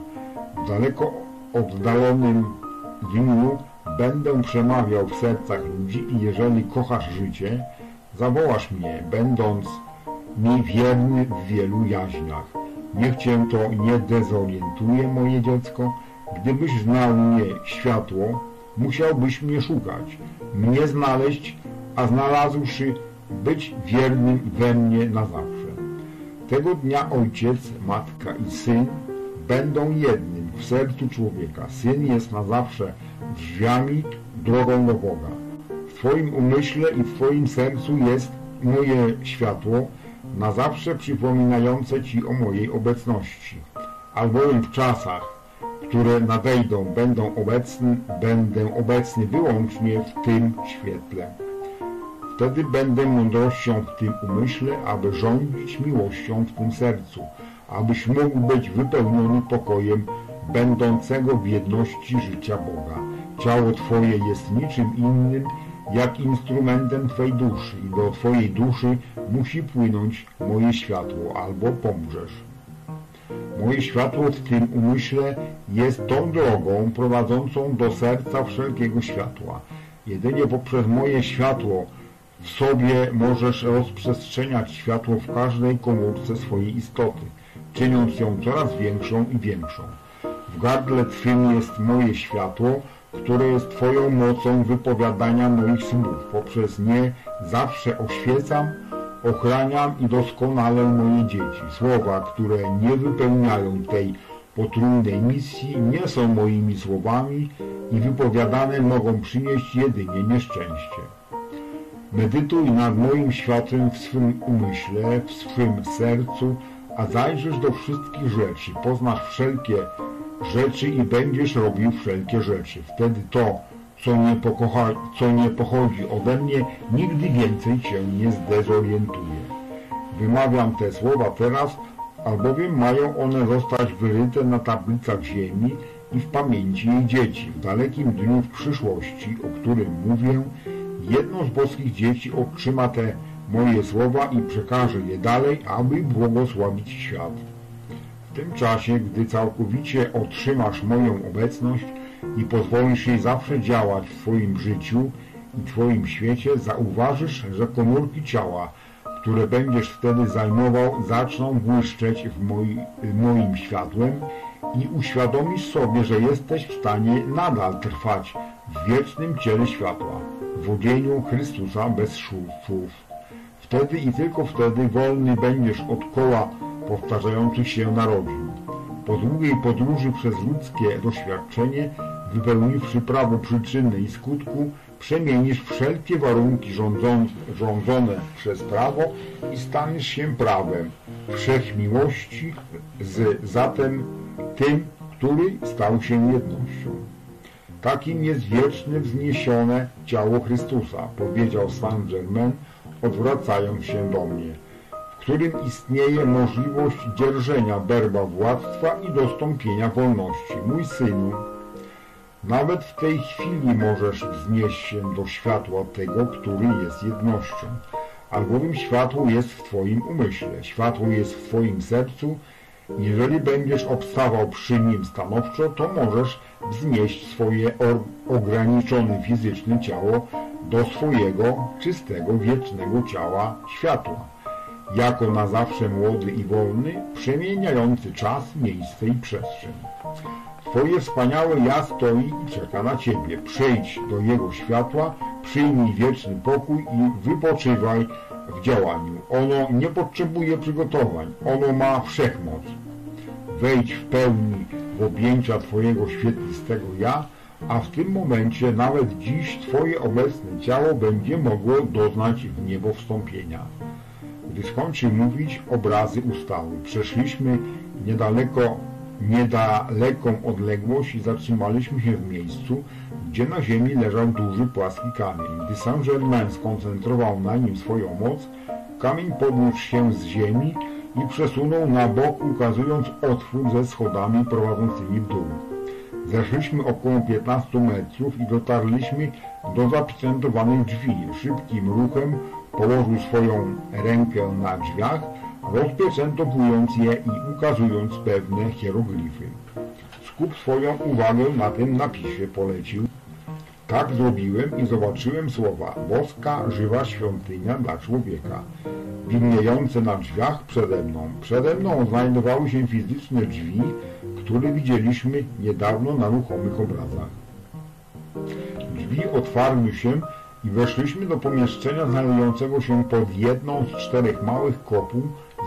W daleko oddalonym dniu będę przemawiał w sercach ludzi i jeżeli kochasz życie, zawołasz mnie, będąc mi wierny w wielu jaźniach. Niech Cię to nie dezorientuje, moje dziecko. Gdybyś znał mnie światło, musiałbyś mnie szukać, mnie znaleźć, a znalazłszy być wiernym we mnie na zawsze. Tego dnia ojciec, matka i syn będą jednym w sercu człowieka. Syn jest na zawsze drzwiami, drogą do Boga. W Twoim umyśle i w Twoim sercu jest moje światło, na zawsze przypominające Ci o mojej obecności. Albowiem w czasach, które nadejdą, będą obecny, będę obecny wyłącznie w tym świetle. Wtedy będę mądrością w tym umyśle, aby rządzić miłością w tym sercu, abyś mógł być wypełniony pokojem będącego w jedności życia Boga. Ciało Twoje jest niczym innym, jak instrumentem Twej duszy i do Twojej duszy musi płynąć moje światło, albo pomrzesz. Moje światło w tym umyśle jest tą drogą prowadzącą do serca wszelkiego światła. Jedynie poprzez moje światło w sobie możesz rozprzestrzeniać światło w każdej komórce swojej istoty, czyniąc ją coraz większą i większą. W gardle Twym jest moje światło, które jest Twoją mocą wypowiadania moich słów. Poprzez nie zawsze oświecam, ochraniam i doskonalę moje dzieci. Słowa, które nie wypełniają tej potrójnej misji, nie są moimi słowami i wypowiadane mogą przynieść jedynie nieszczęście. Medytuj nad moim światłem w swym umyśle, w swym sercu, a zajrzysz do wszystkich rzeczy, poznasz wszelkie rzeczy i będziesz robił wszelkie rzeczy. Wtedy to, co nie, pokocha, co nie pochodzi ode mnie, nigdy więcej Cię nie zdezorientuje. Wymawiam te słowa teraz, albowiem mają one zostać wyryte na tablicach ziemi i w pamięci jej dzieci. W dalekim dniu w przyszłości, o którym mówię, jedno z boskich dzieci otrzyma te moje słowa i przekaże je dalej, aby błogosławić świat. W tym czasie, gdy całkowicie otrzymasz moją obecność i pozwolisz jej zawsze działać w Twoim życiu i Twoim świecie, zauważysz, że komórki ciała, które będziesz wtedy zajmował, zaczną błyszczeć w moi, moim światłem i uświadomisz sobie, że jesteś w stanie nadal trwać w wiecznym ciele światła, w Chrystusa bez słów. Wtedy i tylko wtedy wolny będziesz od koła powtarzających się narodzin. Po długiej podróży przez ludzkie doświadczenie, wypełniwszy prawo przyczyny i skutku, przemienisz wszelkie warunki rządzone, rządzone przez prawo i staniesz się prawem wszechmiłości z zatem tym, który stał się jednością. Takim jest wieczne wzniesione ciało Chrystusa, powiedział Saint-Germain, odwracając się do mnie, w którym istnieje możliwość dzierżenia berba władztwa i dostąpienia wolności. Mój synu, nawet w tej chwili możesz wznieść się do światła tego, który jest jednością, albowiem światło jest w Twoim umyśle, światło jest w Twoim sercu. Jeżeli będziesz obstawał przy nim stanowczo, to możesz wznieść swoje ograniczone fizyczne ciało do swojego czystego, wiecznego ciała światła, jako na zawsze młody i wolny, przemieniający czas, miejsce i przestrzeń. Twoje wspaniałe ja stoi i czeka na Ciebie. Przejdź do Jego światła, przyjmij wieczny pokój i wypoczywaj w działaniu. Ono nie potrzebuje przygotowań, ono ma wszechmoc. Wejdź w pełni w objęcia Twojego świetlistego ja, a w tym momencie nawet dziś Twoje obecne ciało będzie mogło doznać w niebo wstąpienia. Gdy skończył mówić, obrazy ustały. Przeszliśmy niedaleko niedaleką odległość i zatrzymaliśmy się w miejscu, gdzie na ziemi leżał duży płaski kamień. Gdy Saint-Germain skoncentrował na nim swoją moc, kamień podniósł się z ziemi i przesunął na bok, ukazując otwór ze schodami prowadzącymi w dół. Zeszliśmy około 15 metrów i dotarliśmy do zapieczętowanych drzwi. Szybkim ruchem położył swoją rękę na drzwiach, rozpieczętowując je i ukazując pewne hieroglify. Skup swoją uwagę na tym napisie, polecił. Tak zrobiłem i zobaczyłem słowa boska, żywa świątynia dla człowieka, widniejące na drzwiach przede mną. Przede mną znajdowały się fizyczne drzwi, które widzieliśmy niedawno na ruchomych obrazach. Drzwi otwarły się i weszliśmy do pomieszczenia znajdującego się pod jedną z czterech małych kopuł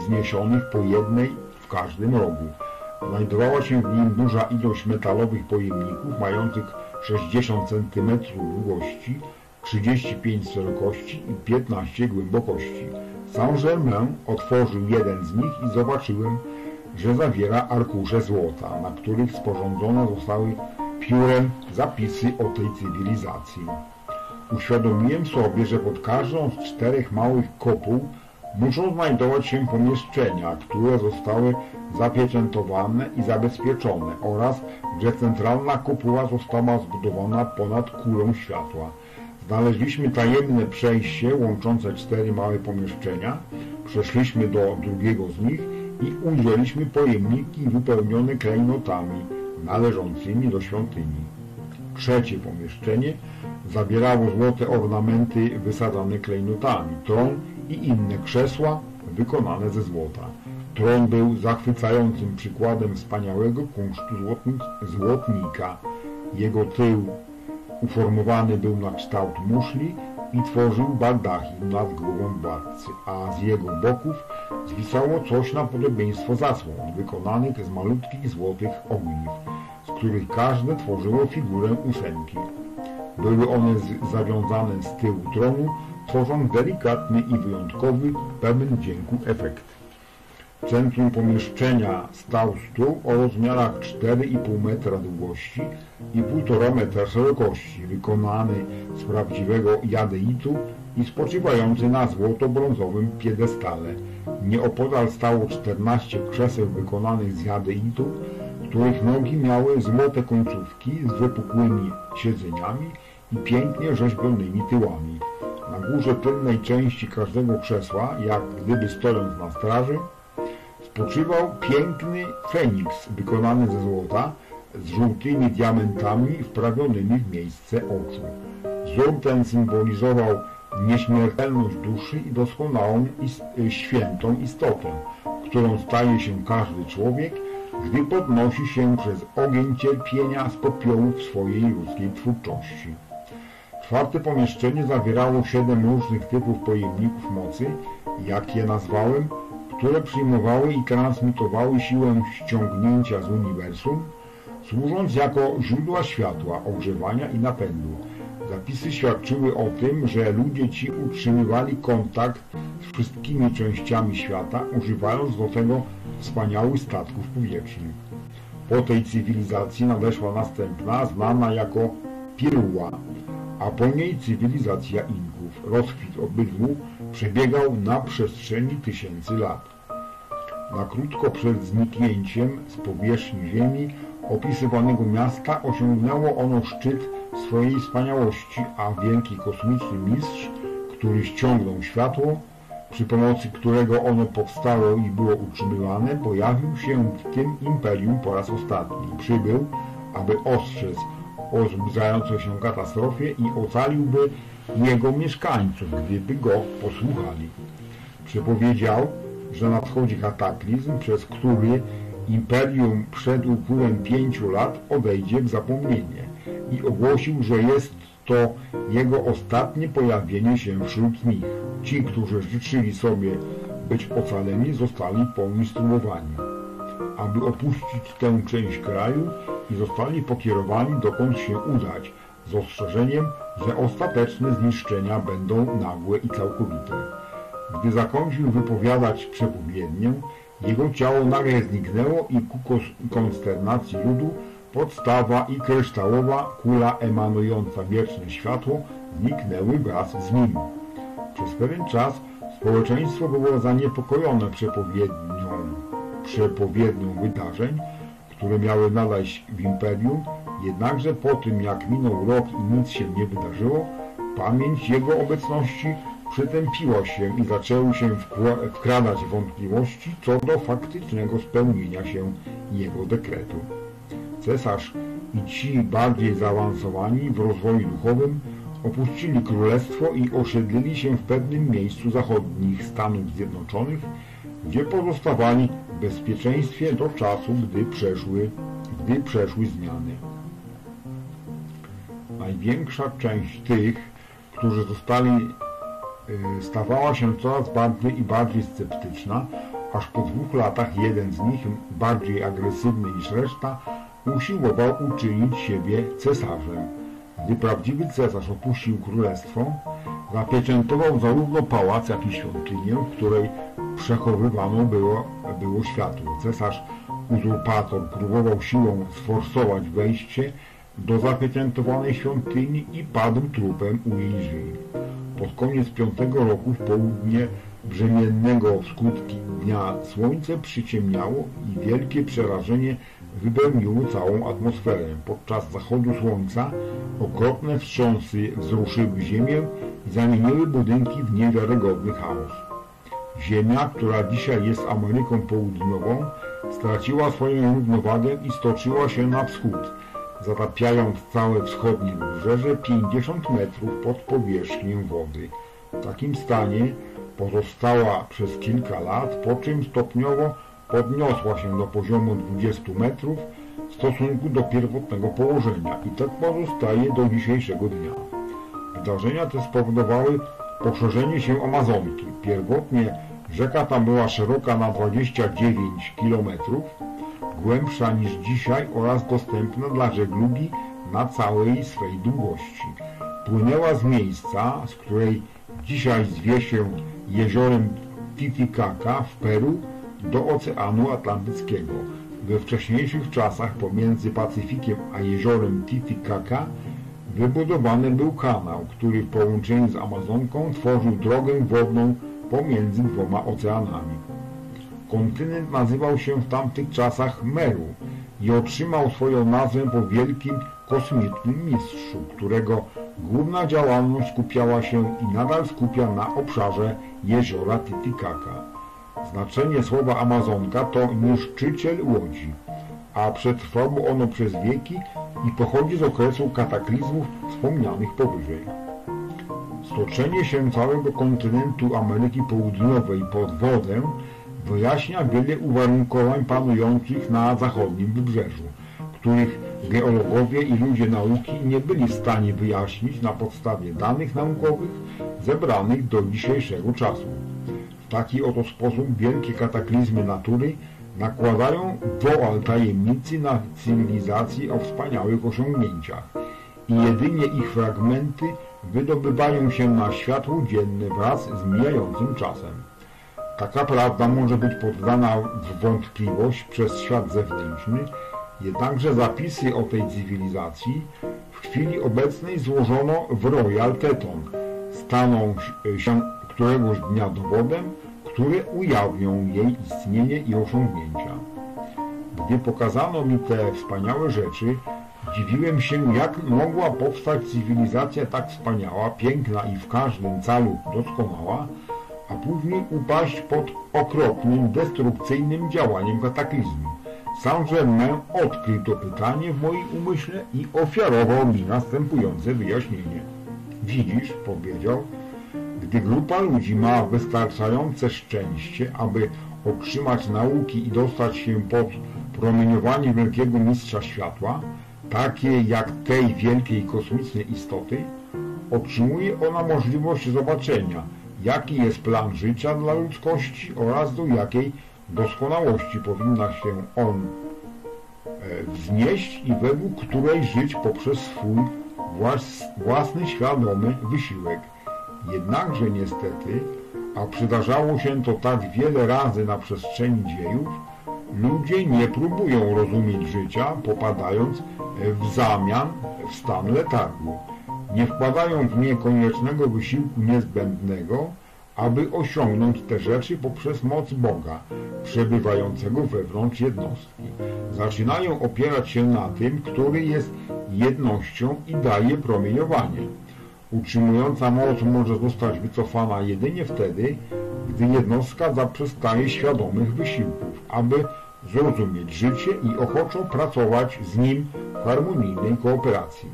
zniesionych po jednej w każdym rogu. Znajdowała się w nim duża ilość metalowych pojemników mających 60 cm długości, 35 szerokości i 15 głębokości. Saint-Germain otworzył jeden z nich i zobaczyłem, że zawiera arkusze złota, na których sporządzone zostały piórem zapisy o tej cywilizacji. Uświadomiłem sobie, że pod każdą z czterech małych kopuł muszą znajdować się pomieszczenia, które zostały zapieczętowane i zabezpieczone oraz, że centralna kopuła została zbudowana ponad kulą światła. Znaleźliśmy tajemne przejście łączące cztery małe pomieszczenia, przeszliśmy do drugiego z nich i ujrzeliśmy pojemniki wypełnione klejnotami należącymi do świątyni. Trzecie pomieszczenie zawierało złote ornamenty wysadzane klejnotami, tron i inne krzesła wykonane ze złota. Tron był zachwycającym przykładem wspaniałego kunsztu złotnika. Jego tył uformowany był na kształt muszli i tworzył baldachin nad głową władcy, a z jego boków zwisało coś na podobieństwo zasłon, wykonanych z malutkich złotych ogniw, z których każde tworzyło figurę ósemki. Były one zawiązane z tyłu tronu, tworząc delikatny i wyjątkowy, pełen dźwięku efekt. Centrum pomieszczenia stał stół o rozmiarach 4,5 metra długości i 1,5 metra szerokości, wykonany z prawdziwego jadeitu i spoczywający na złoto-brązowym piedestale. Nieopodal stało 14 krzeseł wykonanych z jadeitu, których nogi miały złote końcówki z wypukłymi siedzeniami i pięknie rzeźbionymi tyłami. Na górze tylnej części każdego krzesła, jak gdyby stojąc na straży, spoczywał piękny feniks wykonany ze złota z żółtymi diamentami wprawionymi w miejsce oczu. Wzór ten symbolizował nieśmiertelność duszy i doskonałą i świętą istotę, którą staje się każdy człowiek, gdy podnosi się przez ogień cierpienia z popiołów swojej ludzkiej twórczości. Czwarte pomieszczenie zawierało siedem różnych typów pojemników mocy, jak je nazwałem, które przyjmowały i transmitowały siłę ściągnięcia z uniwersum, służąc jako źródła światła, ogrzewania i napędu. Zapisy świadczyły o tym, że ludzie ci utrzymywali kontakt z wszystkimi częściami świata, używając do tego wspaniałych statków powietrznych. Po tej cywilizacji nadeszła następna, znana jako Pirua, a po niej cywilizacja Inków. Rozkwit obydwu przebiegał na przestrzeni tysięcy lat. Na krótko przed zniknięciem z powierzchni ziemi opisywanego miasta osiągnęło ono szczyt swojej wspaniałości, a wielki kosmiczny mistrz, który ściągnął światło, przy pomocy którego ono powstało i było utrzymywane, pojawił się w tym imperium po raz ostatni. Przybył, aby ostrzec o zbliżającej się katastrofie i ocaliłby jego mieszkańców, gdyby go posłuchali. Przepowiedział, że nadchodzi kataklizm, przez który imperium przed upływem pięciu lat odejdzie w zapomnienie i ogłosił, że jest to jego ostatnie pojawienie się wśród nich. Ci, którzy życzyli sobie być ocaleni, zostali poinstruowani, aby opuścić tę część kraju i zostali pokierowani dokąd się udać, z ostrzeżeniem, że ostateczne zniszczenia będą nagłe i całkowite. Gdy zakończył wypowiadać przepowiednię, jego ciało nagle zniknęło i ku konsternacji ludu podstawa i kryształowa kula emanująca wieczne światło zniknęły wraz z nim. Przez pewien czas społeczeństwo było zaniepokojone przepowiednią, przepowiednią wydarzeń, które miały nadejść w imperium, jednakże po tym jak minął rok i nic się nie wydarzyło, pamięć jego obecności przytępiła się i zaczęły się wkradać wątpliwości co do faktycznego spełnienia się jego dekretu. Cesarz i ci bardziej zaawansowani w rozwoju duchowym opuścili królestwo i osiedlili się w pewnym miejscu zachodnich Stanów Zjednoczonych, gdzie pozostawali w bezpieczeństwie do czasu, gdy przeszły, gdy przeszły zmiany. Największa część tych, którzy zostali Y, stawała się coraz bardziej i bardziej sceptyczna, aż po dwóch latach jeden z nich, bardziej agresywny niż reszta, usiłował uczynić siebie cesarzem. Gdy prawdziwy cesarz opuścił królestwo, zapieczętował zarówno pałac, jak i świątynię, w której przechowywano było, było światło. Cesarz uzurpator próbował siłą sforsować wejście do zapieczętowanej świątyni i padł trupem u jej drzwi. Pod koniec piątego roku w południe brzemiennego skutki dnia słońce przyciemniało i wielkie przerażenie wypełniło całą atmosferę. Podczas zachodu słońca okropne wstrząsy wzruszyły ziemię i zamieniły budynki w niewiarygodny chaos. Ziemia, która dzisiaj jest Ameryką Południową, straciła swoją równowagę i stoczyła się na wschód zatapiając całe wschodnie wybrzeże 50 metrów pod powierzchnią wody. W takim stanie pozostała przez kilka lat, po czym stopniowo podniosła się do poziomu 20 metrów w stosunku do pierwotnego położenia i tak pozostaje do dzisiejszego dnia. Wydarzenia te spowodowały poszerzenie się Amazonki. Pierwotnie rzeka ta była szeroka na 29 kilometrów, głębsza niż dzisiaj oraz dostępna dla żeglugi na całej swej długości. Płynęła z miejsca, z której dzisiaj zwie się jeziorem Titicaca w Peru do Oceanu Atlantyckiego. We wcześniejszych czasach pomiędzy Pacyfikiem a jeziorem Titicaca wybudowany był kanał, który w połączeniu z Amazonką tworzył drogę wodną pomiędzy dwoma oceanami. Kontynent nazywał się w tamtych czasach Meru i otrzymał swoją nazwę po wielkim kosmicznym mistrzu, którego główna działalność skupiała się i nadal skupia na obszarze jeziora Titicaca. Znaczenie słowa Amazonka to niszczyciel łodzi, a przetrwało ono przez wieki i pochodzi z okresu kataklizmów wspomnianych powyżej. Stoczenie się całego kontynentu Ameryki Południowej pod wodę wyjaśnia wiele uwarunkowań panujących na zachodnim wybrzeżu, których geologowie i ludzie nauki nie byli w stanie wyjaśnić na podstawie danych naukowych zebranych do dzisiejszego czasu. W taki oto sposób wielkie kataklizmy natury nakładają woal tajemnicy na cywilizacji o wspaniałych osiągnięciach i jedynie ich fragmenty wydobywają się na światło dzienne wraz z mijającym czasem. Taka prawda może być poddana w wątpliwość przez świat zewnętrzny, Jednakże zapisy o tej cywilizacji w chwili obecnej złożono w Royal Teton. Staną się któregoś dnia dowodem, które ujawnią jej istnienie i osiągnięcia. Gdy pokazano mi te wspaniałe rzeczy, dziwiłem się, jak mogła powstać cywilizacja tak wspaniała, piękna i w każdym calu doskonała, a później upaść pod okropnym, destrukcyjnym działaniem kataklizmu. Saint-Germain odkrył to pytanie w moim umyśle i ofiarował mi następujące wyjaśnienie. Widzisz, powiedział, gdy grupa ludzi ma wystarczające szczęście, aby otrzymać nauki i dostać się pod promieniowanie wielkiego mistrza światła, takie jak tej wielkiej kosmicznej istoty, otrzymuje ona możliwość zobaczenia, jaki jest plan życia dla ludzkości oraz do jakiej doskonałości powinna się on e, wznieść i według której żyć poprzez swój własny świadomy wysiłek. Jednakże niestety, a przydarzało się to tak wiele razy na przestrzeni dziejów, ludzie nie próbują rozumieć życia, popadając w zamian w stan letargu. Nie wkładają w nie koniecznego wysiłku niezbędnego, aby osiągnąć te rzeczy poprzez moc Boga, przebywającego wewnątrz jednostki. Zaczynają opierać się na tym, który jest jednością i daje promieniowanie. Utrzymująca moc może zostać wycofana jedynie wtedy, gdy jednostka zaprzestaje świadomych wysiłków, aby zrozumieć życie i ochoczo pracować z nim w harmonijnej kooperacji.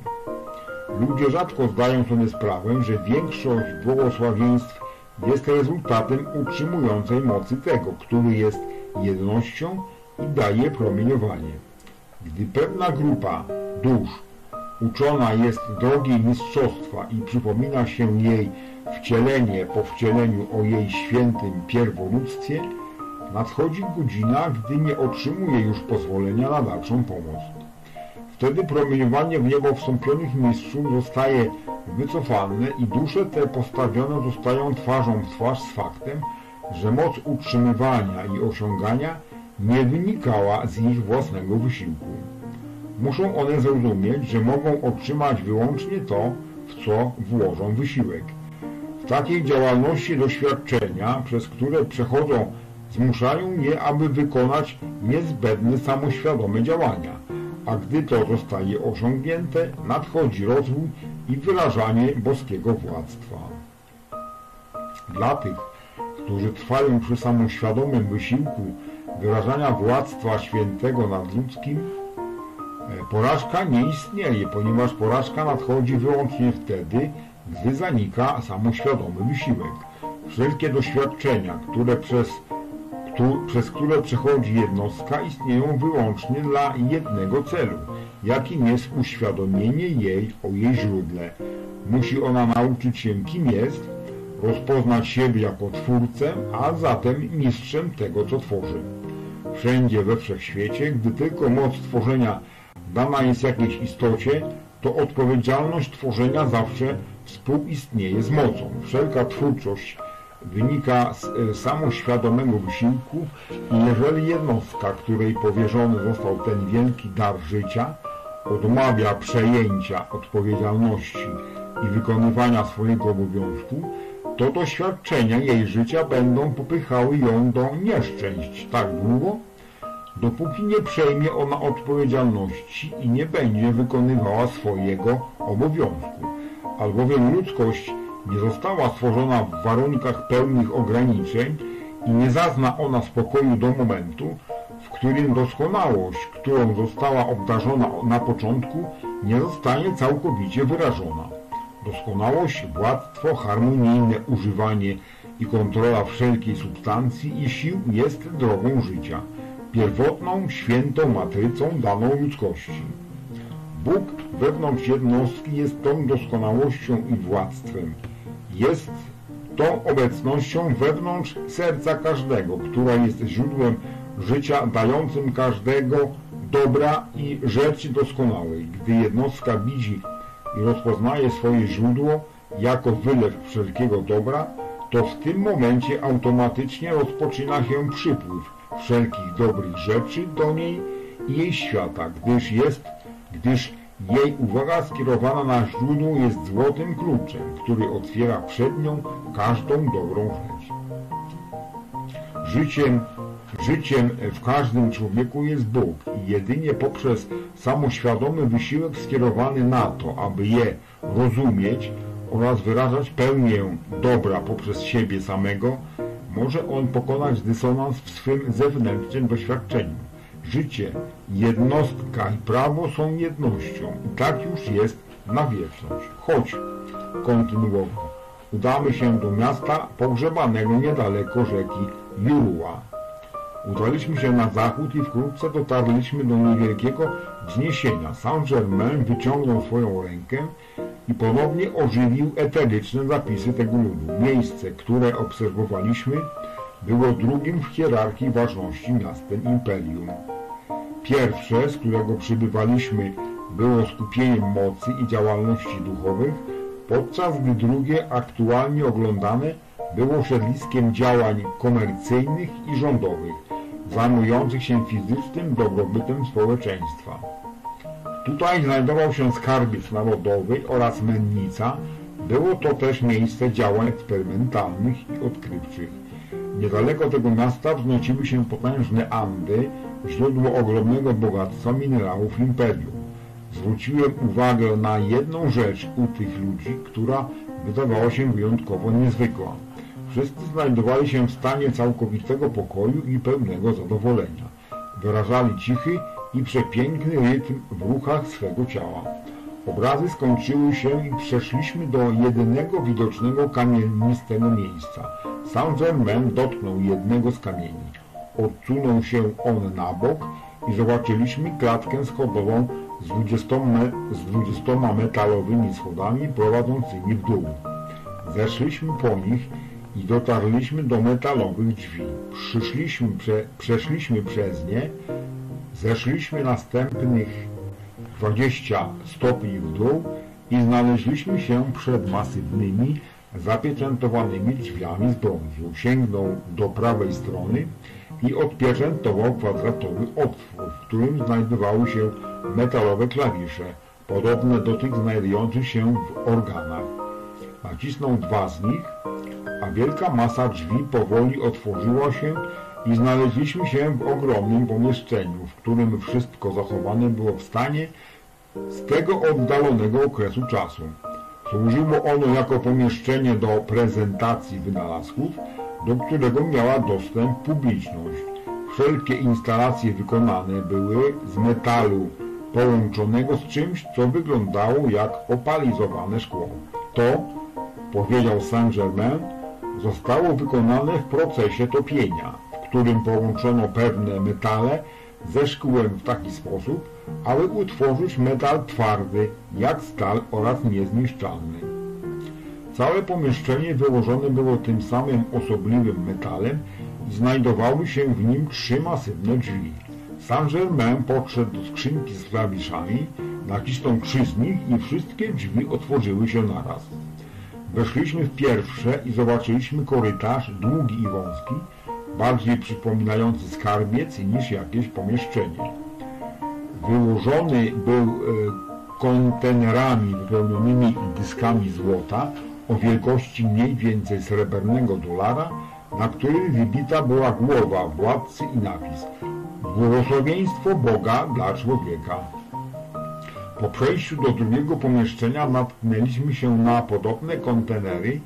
Ludzie rzadko zdają sobie sprawę, że większość błogosławieństw jest rezultatem utrzymującej mocy tego, który jest jednością i daje promieniowanie. Gdy pewna grupa dusz uczona jest drogi mistrzostwa i przypomina się jej wcielenie po wcieleniu o jej świętym pierwoludztwie, nadchodzi godzina, gdy nie otrzymuje już pozwolenia na dalszą pomoc. Wtedy promieniowanie w niebo wstąpionych mistrzów zostaje wycofane i dusze te postawione zostają twarzą w twarz z faktem, że moc utrzymywania i osiągania nie wynikała z ich własnego wysiłku. Muszą one zrozumieć, że mogą otrzymać wyłącznie to, w co włożą wysiłek. W takiej działalności doświadczenia, przez które przechodzą, zmuszają je, aby wykonać niezbędne samoświadome działania, a gdy to zostaje osiągnięte, nadchodzi rozwój i wyrażanie boskiego władztwa. Dla tych, którzy trwają przy samoświadomym wysiłku wyrażania władztwa świętego nad ludzkim, porażka nie istnieje, ponieważ porażka nadchodzi wyłącznie wtedy, gdy zanika samoświadomy wysiłek. Wszelkie doświadczenia, które przez, przez które przechodzi jednostka, istnieją wyłącznie dla jednego celu, jakim jest uświadomienie jej o jej źródle. Musi ona nauczyć się, kim jest, rozpoznać siebie jako twórcę, a zatem mistrzem tego, co tworzy. Wszędzie we wszechświecie, gdy tylko moc tworzenia dana jest jakiejś istocie, to odpowiedzialność tworzenia zawsze współistnieje z mocą. Wszelka twórczość wynika z e, samoświadomego wysiłku i jeżeli jednostka, której powierzony został ten wielki dar życia, odmawia przejęcia odpowiedzialności i wykonywania swojego obowiązku, to doświadczenia jej życia będą popychały ją do nieszczęść tak długo, dopóki nie przejmie ona odpowiedzialności i nie będzie wykonywała swojego obowiązku, albowiem ludzkość nie została stworzona w warunkach pełnych ograniczeń i nie zazna ona spokoju do momentu, w którym doskonałość, którą została obdarzona na początku, nie zostanie całkowicie wyrażona. Doskonałość, władztwo, harmonijne używanie i kontrola wszelkiej substancji i sił jest drogą życia, pierwotną, świętą matrycą daną ludzkości. Bóg wewnątrz jednostki jest tą doskonałością i władztwem. Jest tą obecnością wewnątrz serca każdego, która jest źródłem życia dającym każdego dobra i rzeczy doskonałej. Gdy jednostka widzi i rozpoznaje swoje źródło jako wylew wszelkiego dobra, to w tym momencie automatycznie rozpoczyna się przypływ wszelkich dobrych rzeczy do niej i jej świata, gdyż jest, gdyż jej uwaga skierowana na źródło jest złotym kluczem, który otwiera przed nią każdą dobrą rzecz. Życiem, życiem w każdym człowieku jest Bóg i jedynie poprzez samoświadomy wysiłek skierowany na to, aby je rozumieć oraz wyrażać pełnię dobra poprzez siebie samego, może on pokonać dysonans w swym zewnętrznym doświadczeniu. Życie, jednostka i prawo są jednością i tak już jest na wieczność. Choć, kontynuował, udamy się do miasta pogrzebanego niedaleko rzeki Jurua. Udaliśmy się na zachód i wkrótce dotarliśmy do niewielkiego wzniesienia. Saint-Germain wyciągnął swoją rękę i ponownie ożywił eteryczne zapisy tego ludu. Miejsce, które obserwowaliśmy, było drugim w hierarchii ważności miastem imperium. Pierwsze, z którego przybywaliśmy, było skupieniem mocy i działalności duchowych, podczas gdy drugie, aktualnie oglądane, było siedliskiem działań komercyjnych i rządowych, zajmujących się fizycznym dobrobytem społeczeństwa. Tutaj znajdował się skarbiec narodowy oraz mennica, było to też miejsce działań eksperymentalnych i odkrywczych. Niedaleko tego miasta wznosiły się potężne Andy, źródło ogromnego bogactwa minerałów imperium. Zwróciłem uwagę na jedną rzecz u tych ludzi, która wydawała się wyjątkowo niezwykła. Wszyscy znajdowali się w stanie całkowitego pokoju i pełnego zadowolenia. Wyrażali cichy i przepiękny rytm w ruchach swego ciała. Obrazy skończyły się i przeszliśmy do jedynego widocznego kamienistego miejsca. Saint-Germain dotknął jednego z kamieni. Odsunął się on na bok i zobaczyliśmy klatkę schodową z dwudziestoma, z dwudziestoma metalowymi schodami prowadzącymi w dół. Zeszliśmy po nich i dotarliśmy do metalowych drzwi. Przyszliśmy, prze, przeszliśmy przez nie, zeszliśmy następnych 20 stopni w dół i znaleźliśmy się przed masywnymi, zapieczętowanymi drzwiami z brązu. Sięgnął do prawej strony i odpieczętował kwadratowy otwór, w którym znajdowały się metalowe klawisze, podobne do tych znajdujących się w organach. Nacisnął dwa z nich, a wielka masa drzwi powoli otworzyła się i znaleźliśmy się w ogromnym pomieszczeniu, w którym wszystko zachowane było w stanie z tego oddalonego okresu czasu. Służyło ono jako pomieszczenie do prezentacji wynalazków, do którego miała dostęp publiczność. Wszelkie instalacje wykonane były z metalu połączonego z czymś, co wyglądało jak opalizowane szkło. To, powiedział Saint-Germain, zostało wykonane w procesie topienia, którym połączono pewne metale ze szkłem w taki sposób, aby utworzyć metal twardy, jak stal oraz niezniszczalny. Całe pomieszczenie wyłożone było tym samym osobliwym metalem i znajdowały się w nim trzy masywne drzwi. Saint-Germain podszedł do skrzynki z klawiszami, nacisnął trzy z nich i wszystkie drzwi otworzyły się naraz. Weszliśmy w pierwsze i zobaczyliśmy korytarz długi i wąski, bardziej przypominający skarbiec niż jakieś pomieszczenie. Wyłożony był e, kontenerami wypełnionymi dyskami złota o wielkości mniej więcej srebrnego dolara, na którym wybita była głowa władcy i napis Błogosławieństwo Boga dla człowieka. Po przejściu do drugiego pomieszczenia natknęliśmy się na podobne kontenery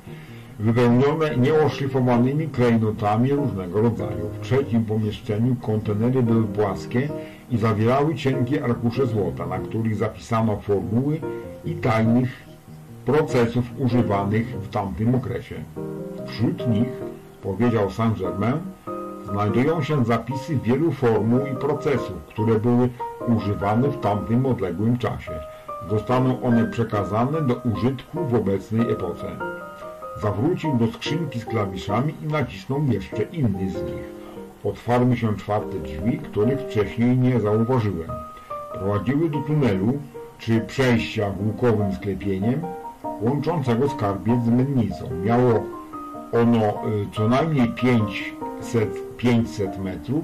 wypełnione nieoszlifowanymi klejnotami różnego rodzaju. W trzecim pomieszczeniu kontenery były płaskie i zawierały cienkie arkusze złota, na których zapisano formuły i tajnych procesów używanych w tamtym okresie. Wśród nich, powiedział Saint-Germain, znajdują się zapisy wielu formuł i procesów, które były używane w tamtym odległym czasie. Zostaną one przekazane do użytku w obecnej epoce. Zawrócił do skrzynki z klawiszami i nacisnął jeszcze inny z nich. Otwarły się czwarte drzwi, których wcześniej nie zauważyłem. Prowadziły do tunelu, czy przejścia łukowym sklepieniem, łączącego skarbiec z mennicą. Miało ono y, co najmniej 500, 500 metrów,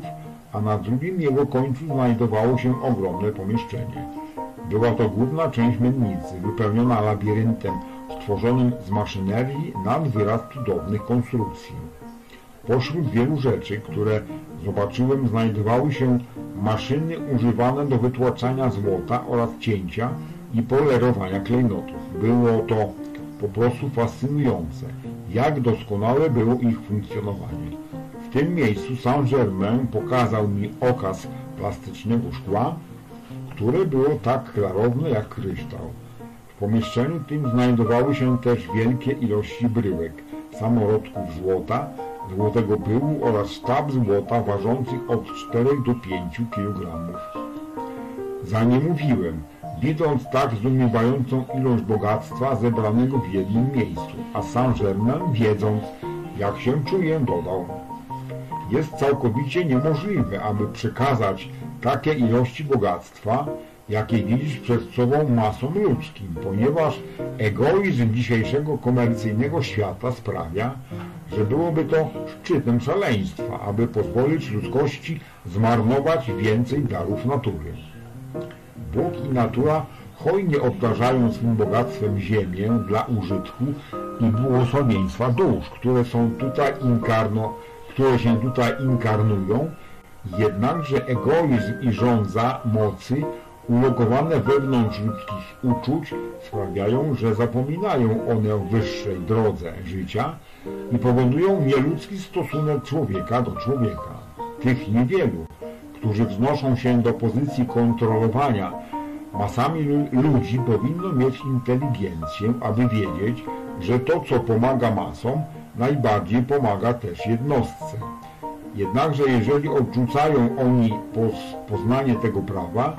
a na drugim jego końcu znajdowało się ogromne pomieszczenie. Była to główna część mennicy, wypełniona labiryntem stworzonym z maszynerii nad wyraz cudownych konstrukcji. Pośród wielu rzeczy, które zobaczyłem, znajdowały się maszyny używane do wytłaczania złota oraz cięcia i polerowania klejnotów. Było to po prostu fascynujące, jak doskonałe było ich funkcjonowanie. W tym miejscu Saint-Germain pokazał mi okaz plastycznego szkła, które było tak klarowne jak kryształ. Pomieszczeniu tym znajdowały się też wielkie ilości bryłek, samorodków złota, złotego pyłu oraz sztab złota ważących od 4 do 5 kg. Za widząc tak zdumiewającą ilość bogactwa zebranego w jednym miejscu, a Saint-Germain, wiedząc, jak się czuję, dodał. Jest całkowicie niemożliwe, aby przekazać takie ilości bogactwa, jakie widzisz przed sobą masom ludzkim, ponieważ egoizm dzisiejszego komercyjnego świata sprawia, że byłoby to szczytem szaleństwa, aby pozwolić ludzkości zmarnować więcej darów natury. Bóg i natura hojnie obdarzają swym bogactwem ziemię dla użytku i błogosławieństwa dusz, które są tutaj inkarno, które się tutaj inkarnują, jednakże egoizm i rządza mocy ulokowane wewnątrz ludzkich uczuć sprawiają, że zapominają one o wyższej drodze życia i powodują nieludzki stosunek człowieka do człowieka. Tych niewielu, którzy wznoszą się do pozycji kontrolowania masami ludzi powinno mieć inteligencję, aby wiedzieć, że to, co pomaga masom, najbardziej pomaga też jednostce. Jednakże jeżeli odrzucają oni poznanie tego prawa,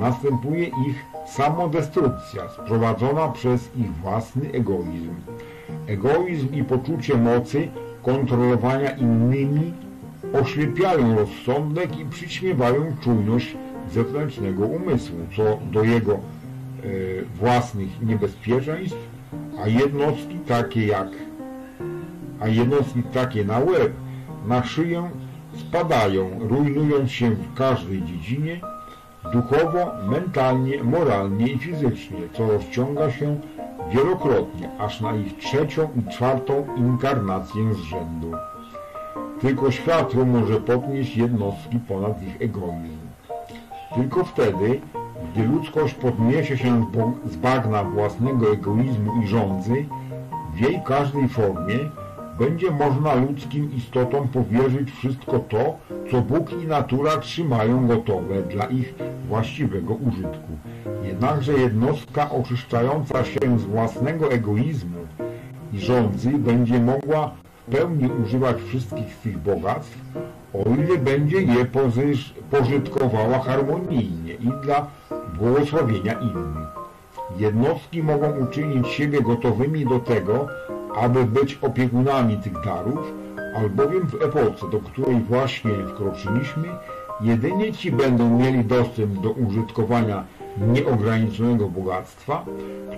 następuje ich samodestrukcja sprowadzona przez ich własny egoizm. Egoizm i poczucie mocy kontrolowania innymi oślepiają rozsądek i przyćmiewają czujność zewnętrznego umysłu, co do jego e, własnych niebezpieczeństw, a jednostki takie jak a jednostki takie na łeb, na szyję spadają, rujnując się w każdej dziedzinie, duchowo, mentalnie, moralnie i fizycznie, co rozciąga się wielokrotnie, aż na ich trzecią i czwartą inkarnację z rzędu. Tylko światło może podnieść jednostki ponad ich egoizm. Tylko wtedy, gdy ludzkość podniesie się z bagna własnego egoizmu i rządzy, w jej każdej formie, będzie można ludzkim istotom powierzyć wszystko to, co Bóg i natura trzymają gotowe dla ich właściwego użytku. Jednakże jednostka oczyszczająca się z własnego egoizmu i rządzy będzie mogła w pełni używać wszystkich swych bogactw, o ile będzie je pożytkowała harmonijnie i dla błogosławienia innych. Jednostki mogą uczynić siebie gotowymi do tego, aby być opiekunami tych darów, albowiem w epoce, do której właśnie wkroczyliśmy, jedynie ci będą mieli dostęp do użytkowania nieograniczonego bogactwa,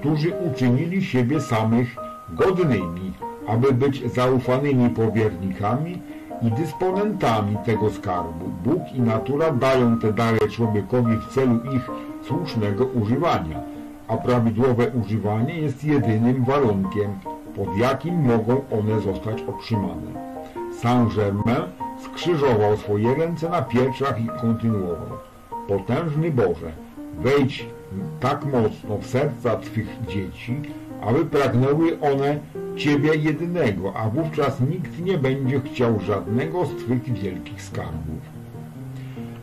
którzy uczynili siebie samych godnymi, aby być zaufanymi powiernikami i dysponentami tego skarbu. Bóg i natura dają te dary człowiekowi w celu ich słusznego używania, a prawidłowe używanie jest jedynym warunkiem, pod jakim mogą one zostać otrzymane. Saint-Germain skrzyżował swoje ręce na pieczach i kontynuował. Potężny Boże, wejdź tak mocno w serca Twych dzieci, aby pragnęły one Ciebie jedynego, a wówczas nikt nie będzie chciał żadnego z Twych wielkich skarbów.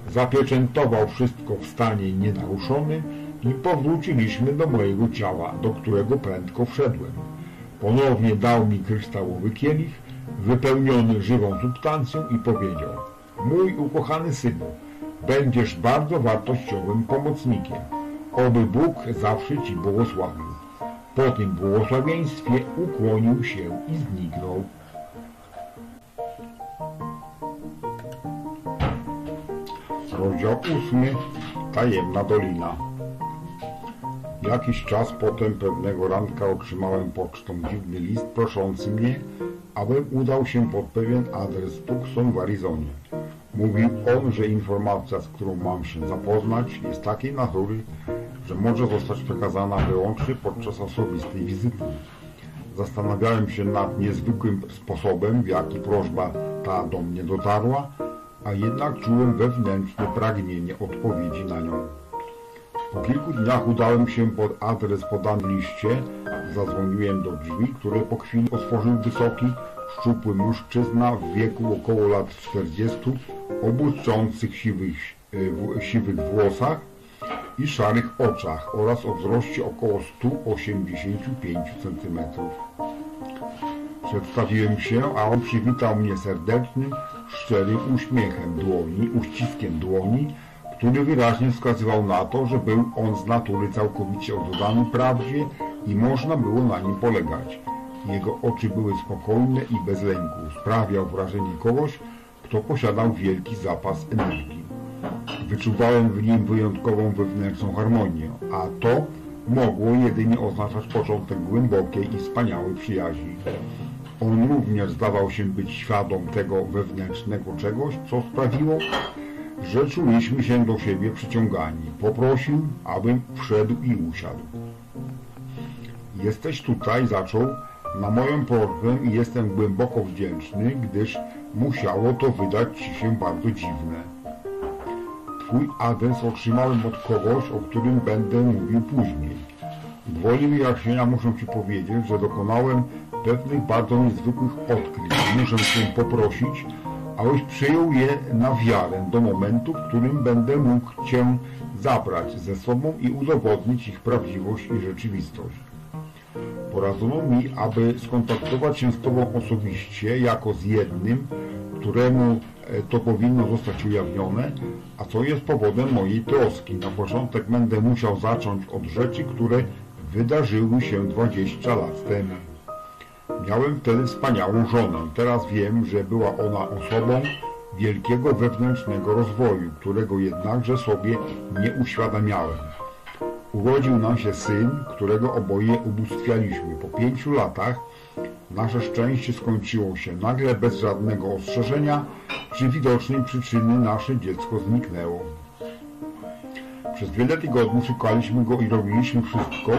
Zapieczętował wszystko w stanie nienaruszonym i powróciliśmy do mojego ciała, do którego prędko wszedłem. Ponownie dał mi kryształowy kielich, wypełniony żywą substancją i powiedział Mój ukochany synu, będziesz bardzo wartościowym pomocnikiem. Oby Bóg zawsze Ci błogosławił. Po tym błogosławieństwie ukłonił się i zniknął. Rozdział ósmy. Tajemna dolina. Jakiś czas potem pewnego ranka otrzymałem pocztą dziwny list proszący mnie, abym udał się pod pewien adres Tucson w Arizonie. Mówił on, że informacja, z którą mam się zapoznać, jest takiej natury, że może zostać przekazana wyłącznie podczas osobistej wizyty. Zastanawiałem się nad niezwykłym sposobem, w jaki prośba ta do mnie dotarła, a jednak czułem wewnętrzne pragnienie odpowiedzi na nią. Po kilku dniach udałem się pod adres podany liście, zadzwoniłem do drzwi, które po chwili otworzył wysoki, szczupły mężczyzna w wieku około lat 40, o błyszczących siwych, e, siwych włosach i szarych oczach oraz o wzroście około 185 cm. Przedstawiłem się, a on przywitał mnie serdecznym, szczerym uśmiechem dłoni, uściskiem dłoni, który wyraźnie wskazywał na to, że był on z natury całkowicie oddany prawdzie i można było na nim polegać. Jego oczy były spokojne i bez lęku. Sprawiał wrażenie kogoś, kto posiadał wielki zapas energii. Wyczuwałem w nim wyjątkową wewnętrzną harmonię, a to mogło jedynie oznaczać początek głębokiej i wspaniałej przyjaźni. On również zdawał się być świadom tego wewnętrznego czegoś, co sprawiło, że czuliśmy się do siebie przyciągani. Poprosił, abym wszedł i usiadł. Jesteś tutaj, zaczął, na moją prośbę i jestem głęboko wdzięczny, gdyż musiało to wydać Ci się bardzo dziwne. Twój adres otrzymałem od kogoś, o którym będę mówił później. Gwoli wyjaśnienia muszę Ci powiedzieć, że dokonałem pewnych bardzo niezwykłych odkryć. Muszę Cię poprosić, abyś przyjął je na wiarę do momentu, w którym będę mógł Cię zabrać ze sobą i udowodnić ich prawdziwość i rzeczywistość. Poradzono mi, aby skontaktować się z Tobą osobiście jako z jednym, któremu e, to powinno zostać ujawnione, a co jest powodem mojej troski. Na początek będę musiał zacząć od rzeczy, które wydarzyły się 20 lat temu. Miałem wtedy wspaniałą żonę. Teraz wiem, że była ona osobą wielkiego wewnętrznego rozwoju, którego jednakże sobie nie uświadamiałem. Urodził nam się syn, którego oboje ubóstwialiśmy. Po pięciu latach nasze szczęście skończyło się nagle, bez żadnego ostrzeżenia, przy widocznej przyczyny nasze dziecko zniknęło. Przez wiele tygodni szukaliśmy go i robiliśmy wszystko,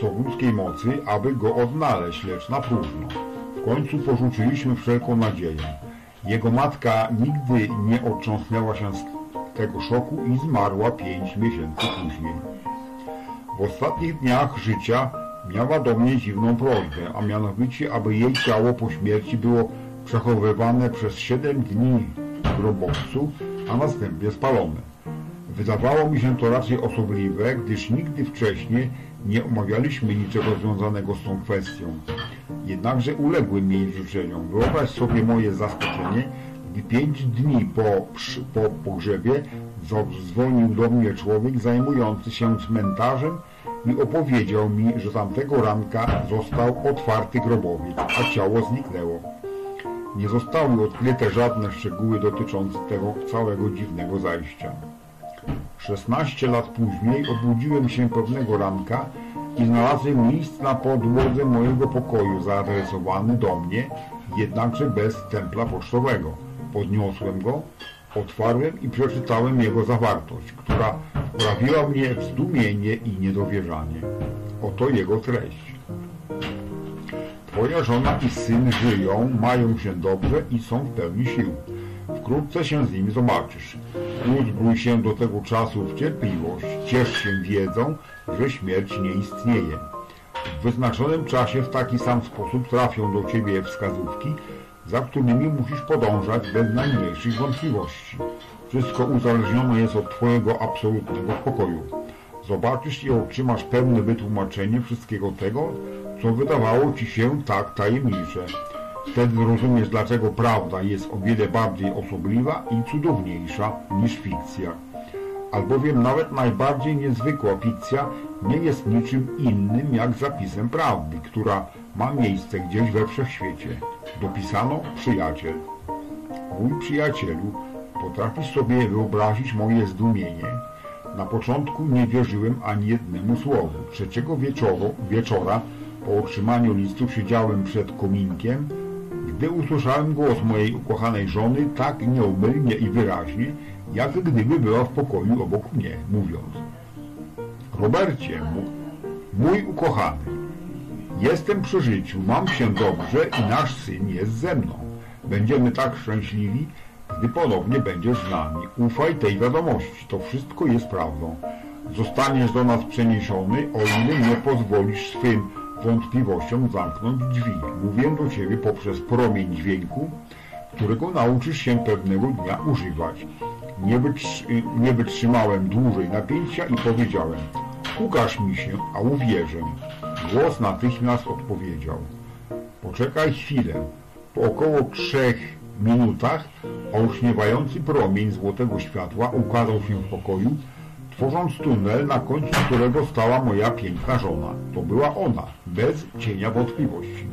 co ludzkiej mocy, aby go odnaleźć, lecz na próżno. W końcu porzuciliśmy wszelką nadzieję. Jego matka nigdy nie otrząsnęła się z tego szoku i zmarła pięć miesięcy później. W ostatnich dniach życia miała do mnie dziwną prośbę, a mianowicie, aby jej ciało po śmierci było przechowywane przez siedem dni w grobowcu, a następnie spalone. Wydawało mi się to raczej osobliwe, gdyż nigdy wcześniej nie omawialiśmy niczego związanego z tą kwestią. Jednakże uległem jej życzeniom. Wyobraź sobie moje zaskoczenie, gdy pięć dni po, po pogrzebie zadzwonił do mnie człowiek zajmujący się cmentarzem i opowiedział mi, że tamtego ranka został otwarty grobowiec, a ciało zniknęło. Nie zostały odkryte żadne szczegóły dotyczące tego całego dziwnego zajścia. 16 lat później obudziłem się pewnego ranka i znalazłem list na podłodze mojego pokoju zaadresowany do mnie, jednakże bez templa pocztowego. Podniosłem go, otwarłem i przeczytałem jego zawartość, która wprawiła mnie w zdumienie i niedowierzanie. Oto jego treść. Twoja żona i syn żyją, mają się dobrze i są w pełni sił. Wkrótce się z nimi zobaczysz. Uzbrój się do tego czasu w cierpliwość, ciesz się wiedzą, że śmierć nie istnieje. W wyznaczonym czasie w taki sam sposób trafią do Ciebie wskazówki, za którymi musisz podążać bez najmniejszych wątpliwości. Wszystko uzależnione jest od Twojego absolutnego spokoju. Zobaczysz i otrzymasz pełne wytłumaczenie wszystkiego tego, co wydawało Ci się tak tajemnicze. Wtedy zrozumiesz, dlaczego prawda jest o wiele bardziej osobliwa i cudowniejsza niż fikcja. Albowiem nawet najbardziej niezwykła fikcja nie jest niczym innym jak zapisem prawdy, która ma miejsce gdzieś we wszechświecie. Dopisano przyjaciel. Mój przyjacielu, potrafisz sobie wyobrazić moje zdumienie? Na początku nie wierzyłem ani jednemu słowu. Trzeciego wieczoru, wieczora po otrzymaniu listu siedziałem przed kominkiem, gdy usłyszałem głos mojej ukochanej żony tak nieomylnie i wyraźnie, jak gdyby była w pokoju obok mnie, mówiąc Robercie, mój ukochany, jestem przy życiu, mam się dobrze i nasz syn jest ze mną. Będziemy tak szczęśliwi, gdy ponownie będziesz z nami. Ufaj tej wiadomości, to wszystko jest prawdą. Zostaniesz do nas przeniesiony, o ile nie pozwolisz swym wątpliwościom zamknąć drzwi. Mówię do Ciebie poprzez promień dźwięku, którego nauczysz się pewnego dnia używać. Nie, wytrzy nie wytrzymałem dłużej napięcia i powiedziałem Ukaż mi się, a uwierzę. Głos natychmiast odpowiedział Poczekaj chwilę. Po około trzech minutach olśniewający promień złotego światła ukazał się w pokoju, tworząc tunel, na końcu którego stała moja piękna żona. To była ona, bez cienia wątpliwości.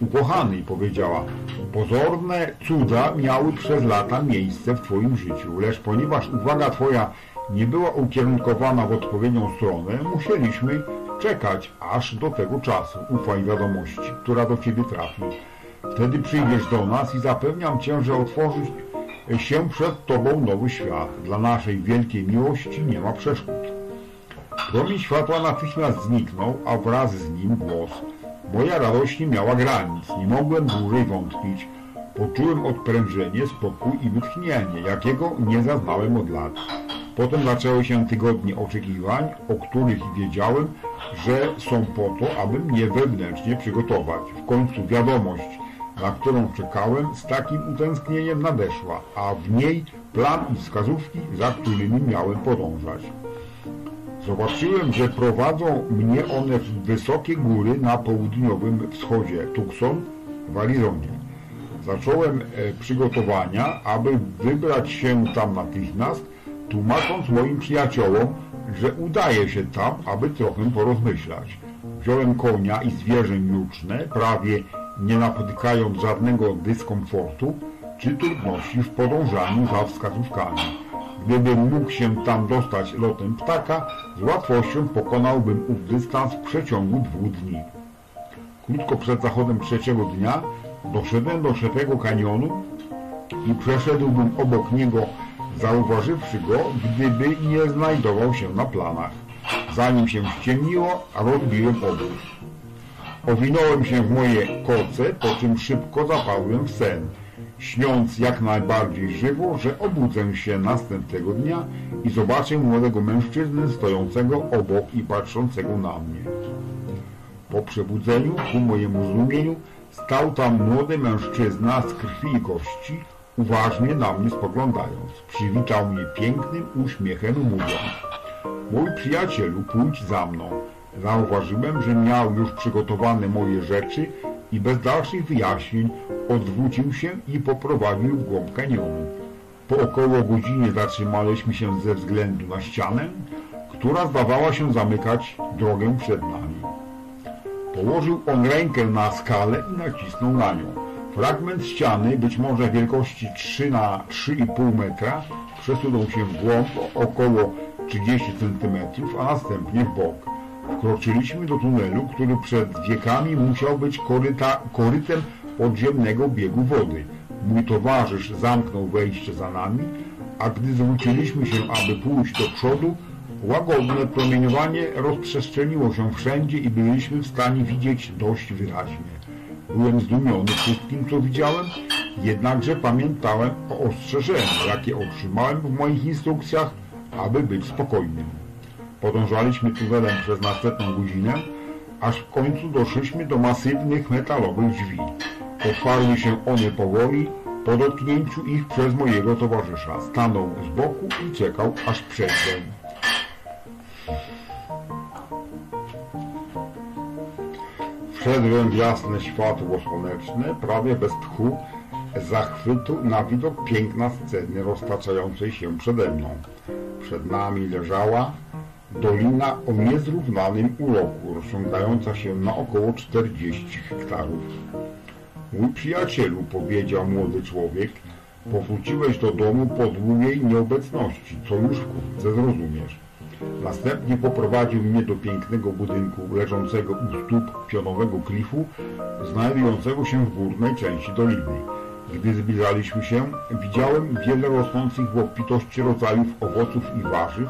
Ukochany, powiedziała, pozorne cuda miały przez lata miejsce w Twoim życiu, lecz ponieważ uwaga Twoja nie była ukierunkowana w odpowiednią stronę, musieliśmy czekać aż do tego czasu. Ufaj wiadomości, która do Ciebie trafi. Wtedy przyjdziesz do nas i zapewniam Cię, że otworzyć się przed Tobą nowy świat. Dla naszej wielkiej miłości nie ma przeszkód. Promień światła natychmiast zniknął, a wraz z nim głos. Moja radość nie miała granic, nie mogłem dłużej wątpić. Poczułem odprężenie, spokój i wytchnienie, jakiego nie zaznałem od lat. Potem zaczęły się tygodnie oczekiwań, o których wiedziałem, że są po to, aby mnie wewnętrznie przygotować. W końcu wiadomość, na którą czekałem, z takim utęsknieniem nadeszła, a w niej plan i wskazówki, za którymi miałem podążać. Zobaczyłem, że prowadzą mnie one w wysokie góry na południowym wschodzie Tucson w Arizonie. Zacząłem e, przygotowania, aby wybrać się tam natychmiast, tłumacząc moim przyjaciołom, że udaje się tam, aby trochę porozmyślać. Wziąłem konia i zwierzę juczne, prawie nie napotykając żadnego dyskomfortu czy trudności w podążaniu za wskazówkami. Gdybym mógł się tam dostać lotem ptaka, z łatwością pokonałbym ów dystans w przeciągu dwóch dni. Krótko przed zachodem trzeciego dnia doszedłem do szepego kanionu i przeszedłbym obok niego, zauważywszy go, gdyby nie znajdował się na planach. Zanim się ściemniło, rozbiłem obóz. Owinąłem się w moje koce, po czym szybko zapadłem w sen śniąc jak najbardziej żywo, że obudzę się następnego dnia i zobaczę młodego mężczyznę stojącego obok i patrzącego na mnie. Po przebudzeniu, ku mojemu zdumieniu, stał tam młody mężczyzna z krwi i kości, uważnie na mnie spoglądając. Przywitał mnie pięknym uśmiechem, mówiąc Mój przyjacielu, pójdź za mną. Zauważyłem, że miał już przygotowane moje rzeczy i bez dalszych wyjaśnień odwrócił się i poprowadził w głąb kanionu. Po około godzinie zatrzymaliśmy się ze względu na ścianę, która zdawała się zamykać drogę przed nami. Położył on rękę na skalę i nacisnął na nią. Fragment ściany, być może wielkości 3 na 3,5 metra, przesunął się w głąb około 30 cm, a następnie w bok. Wkroczyliśmy do tunelu, który przed wiekami musiał być koryta, korytem podziemnego biegu wody. Mój towarzysz zamknął wejście za nami, a gdy zwróciliśmy się, aby pójść do przodu, łagodne promieniowanie rozprzestrzeniło się wszędzie i byliśmy w stanie widzieć dość wyraźnie. Byłem zdumiony wszystkim, co widziałem, jednakże pamiętałem o ostrzeżeniu, jakie otrzymałem w moich instrukcjach, aby być spokojnym. Podążaliśmy tunelem przez następną godzinę, aż w końcu doszliśmy do masywnych metalowych drzwi. Otwarły się one powoli, po dotknięciu ich przez mojego towarzysza. Stanął z boku i czekał, aż przejdę. Wszedłem w jasne światło słoneczne, prawie bez tchu, zachwytu na widok piękna sceny roztaczającej się przede mną. Przed nami leżała dolina o niezrównanym uroku, rozciągająca się na około 40 hektarów. Mój przyjacielu, powiedział młody człowiek, powróciłeś do domu po długiej nieobecności, co już wkrótce zrozumiesz. Następnie poprowadził mnie do pięknego budynku leżącego u stóp pionowego klifu, znajdującego się w górnej części doliny. Gdy zbliżaliśmy się, widziałem wiele rosnących w obfitości rodzajów owoców i warzyw,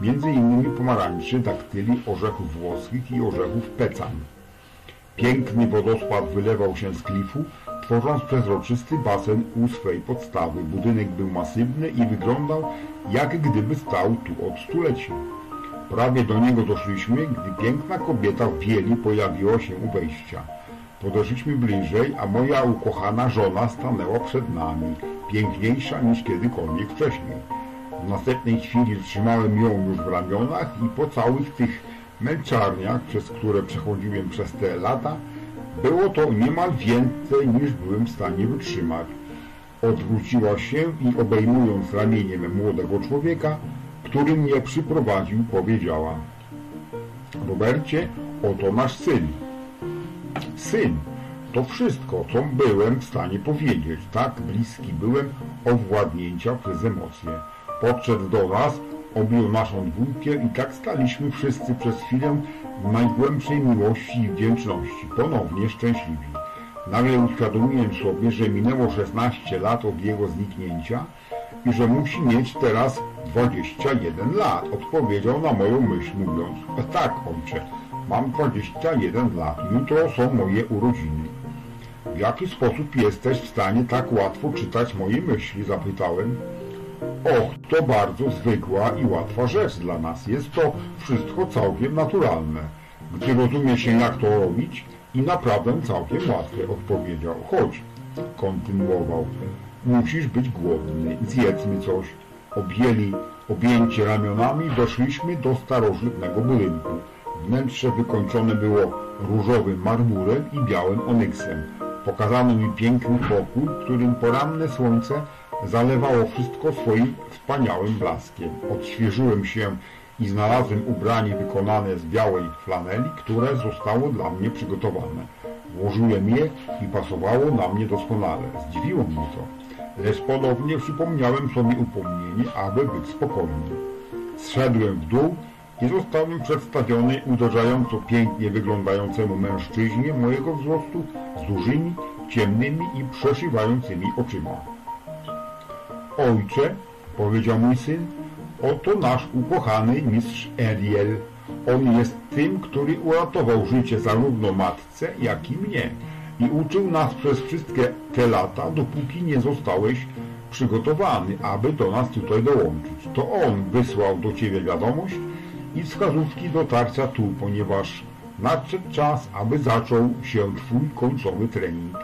między innymi pomarańczy, daktyli, orzechów włoskich i orzechów pecan. Piękny wodospad wylewał się z klifu, tworząc przezroczysty basen u swej podstawy. Budynek był masywny i wyglądał, jak gdyby stał tu od stuleci. Prawie do niego doszliśmy, gdy piękna kobieta w bieli pojawiła się u wejścia. Podeszliśmy bliżej, a moja ukochana żona stanęła przed nami, piękniejsza niż kiedykolwiek wcześniej. W następnej chwili trzymałem ją już w ramionach i po całych tych męczarniach, przez które przechodziłem przez te lata, było to niemal więcej niż byłem w stanie wytrzymać. Odwróciła się i obejmując ramieniem młodego człowieka, który mnie przyprowadził, powiedziała Robercie, oto nasz syn. Syn, to wszystko, co byłem w stanie powiedzieć. Tak bliski byłem owładnięcia przez emocje. Podszedł do nas, objął naszą dwójkę i tak staliśmy wszyscy przez chwilę w najgłębszej miłości i wdzięczności, ponownie szczęśliwi. Nagle uświadomiłem sobie, że minęło 16 lat od jego zniknięcia i że musi mieć teraz 21 lat. Odpowiedział na moją myśl mówiąc, tak ojcze, mam 21 lat, jutro są moje urodziny. W jaki sposób jesteś w stanie tak łatwo czytać moje myśli? Zapytałem. Och, to bardzo zwykła i łatwa rzecz dla nas. Jest to wszystko całkiem naturalne. Gdy rozumie się jak to robić i naprawdę całkiem łatwe, odpowiedział. Chodź, kontynuował. Musisz być głodny, zjedzmy coś. Objęli objęcie ramionami, doszliśmy do starożytnego budynku. Wnętrze wykończone było różowym marmurem i białym onyksem. Pokazano mi piękny pokój, w którym poranne słońce zalewało wszystko swoim wspaniałym blaskiem. Odświeżyłem się i znalazłem ubranie wykonane z białej flaneli, które zostało dla mnie przygotowane. Włożyłem je i pasowało na mnie doskonale. Zdziwiło mnie to, lecz ponownie przypomniałem sobie upomnienie, aby być spokojnym. Zszedłem w dół i zostałem przedstawiony uderzająco pięknie wyglądającemu mężczyźnie mojego wzrostu z dużymi, ciemnymi i przeszywającymi oczyma. Ojcze, powiedział mój syn, oto nasz ukochany mistrz Eliel. On jest tym, który uratował życie zarówno matce, jak i mnie i uczył nas przez wszystkie te lata, dopóki nie zostałeś przygotowany, aby do nas tutaj dołączyć. To on wysłał do ciebie wiadomość i wskazówki dotarcia tu, ponieważ nadszedł czas, aby zaczął się twój końcowy trening.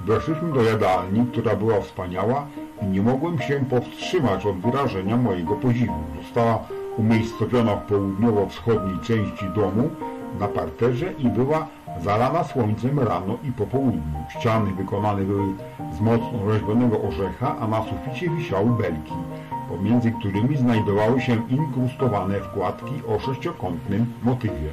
Weszliśmy do jadalni, która była wspaniała nie mogłem się powstrzymać od wyrażenia mojego podziwu. Została umiejscowiona w południowo-wschodniej części domu na parterze i była zalana słońcem rano i po południu. Ściany wykonane były z mocno rzeźbionego orzecha, a na suficie wisiały belki, pomiędzy którymi znajdowały się inkrustowane wkładki o sześciokątnym motywie.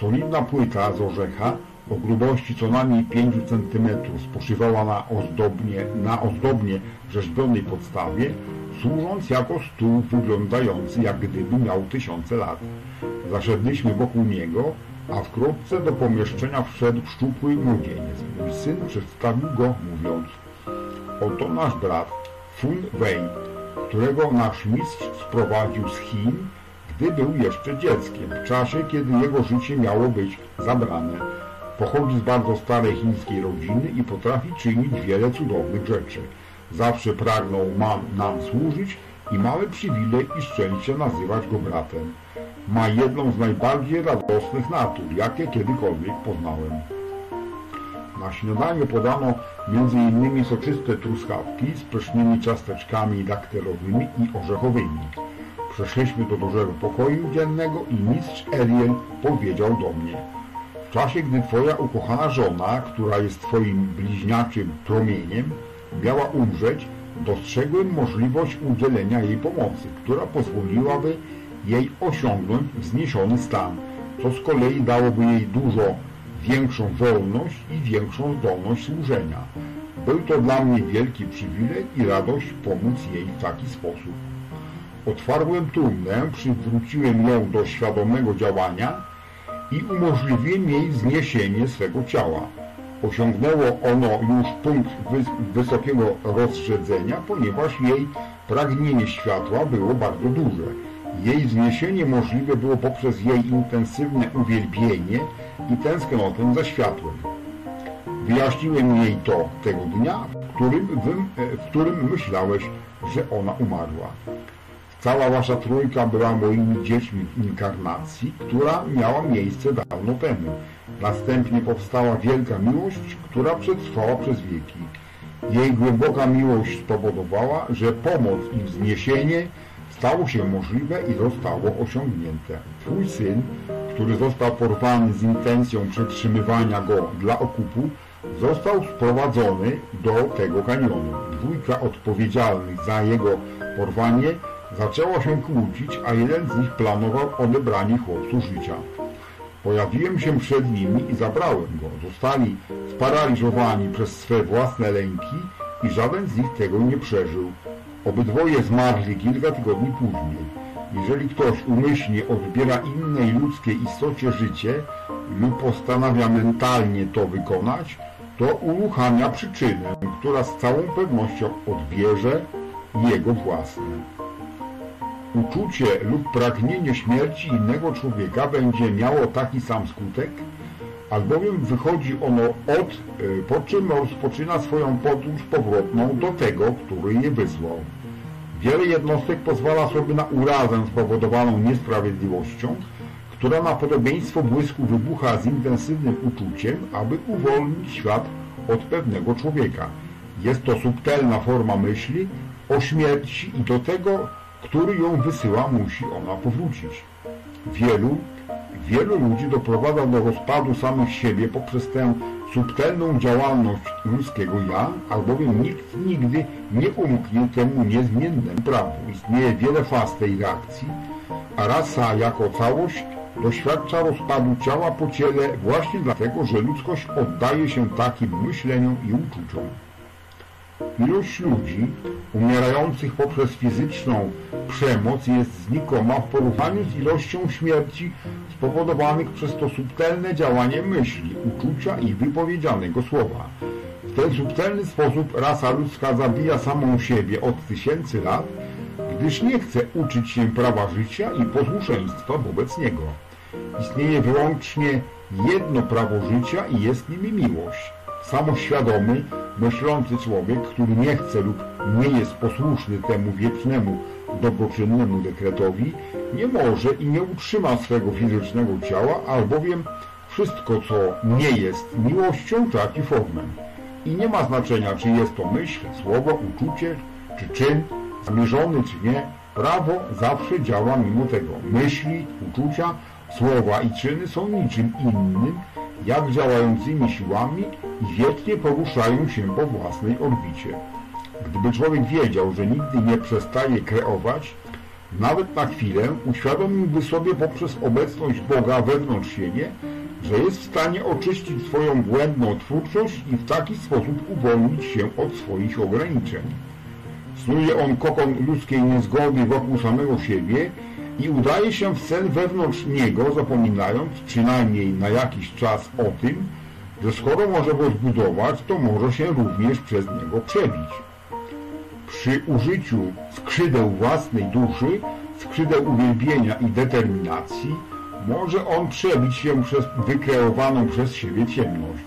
Solidna płyta z orzecha o grubości co najmniej 5 cm spoczywała na ozdobnie, na ozdobnie rzeźbionej podstawie, służąc jako stół wyglądający jak gdyby miał tysiące lat. Zaszedliśmy wokół niego, a wkrótce do pomieszczenia wszedł szczupły młodzieniec. Mój syn przedstawił go, mówiąc Oto nasz brat, Fun Wei, którego nasz mistrz sprowadził z Chin, gdy był jeszcze dzieckiem, w czasie, kiedy jego życie miało być zabrane. Pochodzi z bardzo starej chińskiej rodziny i potrafi czynić wiele cudownych rzeczy. Zawsze pragnął nam służyć i mamy przywilej i szczęście nazywać go bratem. Ma jedną z najbardziej radosnych natur, jakie kiedykolwiek poznałem. Na śniadanie podano m.in. soczyste truskawki z pysznymi ciasteczkami daktylowymi i orzechowymi. Przeszliśmy do dużego pokoju dziennego i mistrz Eliel powiedział do mnie W czasie, gdy twoja ukochana żona, która jest twoim bliźniaczym promieniem, miała umrzeć, dostrzegłem możliwość udzielenia jej pomocy, która pozwoliłaby jej osiągnąć wzniesiony stan, co z kolei dałoby jej dużo większą wolność i większą zdolność służenia. Był to dla mnie wielki przywilej i radość pomóc jej w taki sposób. Otwarłem trumnę, przywróciłem ją do świadomego działania i umożliwiłem jej zniesienie swego ciała. Osiągnęło ono już punkt wysokiego rozrzedzenia, ponieważ jej pragnienie światła było bardzo duże. Jej zniesienie możliwe było poprzez jej intensywne uwielbienie i tęsknotę za światłem. Wyjaśniłem jej to tego dnia, w którym, w którym myślałeś, że ona umarła. Cała wasza trójka była moimi dziećmi w inkarnacji, która miała miejsce dawno temu. Następnie powstała wielka miłość, która przetrwała przez wieki. Jej głęboka miłość spowodowała, że pomoc i wzniesienie stało się możliwe i zostało osiągnięte. Twój syn, który został porwany z intencją przetrzymywania go dla okupu, został sprowadzony do tego kanionu. Dwójka odpowiedzialnych za jego porwanie zaczęła się kłócić, a jeden z nich planował odebranie chłopcu życia. Pojawiłem się przed nimi i zabrałem go. Zostali sparaliżowani przez swe własne lęki i żaden z nich tego nie przeżył. Obydwoje zmarli kilka tygodni później. Jeżeli ktoś umyślnie odbiera innej ludzkiej istocie życie lub postanawia mentalnie to wykonać, to uruchamia przyczynę, która z całą pewnością odbierze jego własne. Uczucie lub pragnienie śmierci innego człowieka będzie miało taki sam skutek, albowiem wychodzi ono od, e, po czym rozpoczyna swoją podróż powrotną do tego, który je wysłał. Wiele jednostek pozwala sobie na urazę spowodowaną niesprawiedliwością, która na podobieństwo błysku wybucha z intensywnym uczuciem, aby uwolnić świat od pewnego człowieka. Jest to subtelna forma myśli o śmierci i do tego, który ją wysyła, musi ona powrócić. Wielu, wielu ludzi doprowadza do rozpadu samych siebie poprzez tę subtelną działalność ludzkiego ja, albowiem nikt nigdy nie umknie temu niezmiennemu prawu. Istnieje wiele faz tej reakcji, a rasa jako całość doświadcza rozpadu ciała po ciele właśnie dlatego, że ludzkość oddaje się takim myśleniom i uczuciom. Ilość ludzi umierających poprzez fizyczną przemoc jest znikoma w porównaniu z ilością śmierci spowodowanych przez to subtelne działanie myśli, uczucia i wypowiedzianego słowa. W ten subtelny sposób rasa ludzka zabija samą siebie od tysięcy lat, gdyż nie chce uczyć się prawa życia i posłuszeństwa wobec niego. Istnieje wyłącznie jedno prawo życia i jest nim miłość. Samoświadomy, myślący człowiek, który nie chce lub nie jest posłuszny temu wiecznemu, dobroczynnemu dekretowi, nie może i nie utrzyma swego fizycznego ciała, albowiem wszystko, co nie jest miłością, traci formę. I nie ma znaczenia, czy jest to myśl, słowo, uczucie, czy czyn, zamierzony czy nie, prawo zawsze działa mimo tego. Myśli, uczucia, słowa i czyny są niczym innym, jak działającymi siłami wiecznie poruszają się po własnej orbicie. Gdyby człowiek wiedział, że nigdy nie przestaje kreować, nawet na chwilę uświadomiłby sobie poprzez obecność Boga wewnątrz siebie, że jest w stanie oczyścić swoją błędną twórczość i w taki sposób uwolnić się od swoich ograniczeń. Snuje on kokon ludzkiej niezgody wokół samego siebie i udaje się w sen wewnątrz niego, zapominając przynajmniej na jakiś czas o tym, że skoro może go zbudować, to może się również przez niego przebić. Przy użyciu skrzydeł własnej duszy, skrzydeł uwielbienia i determinacji, może on przebić się przez wykreowaną przez siebie ciemność.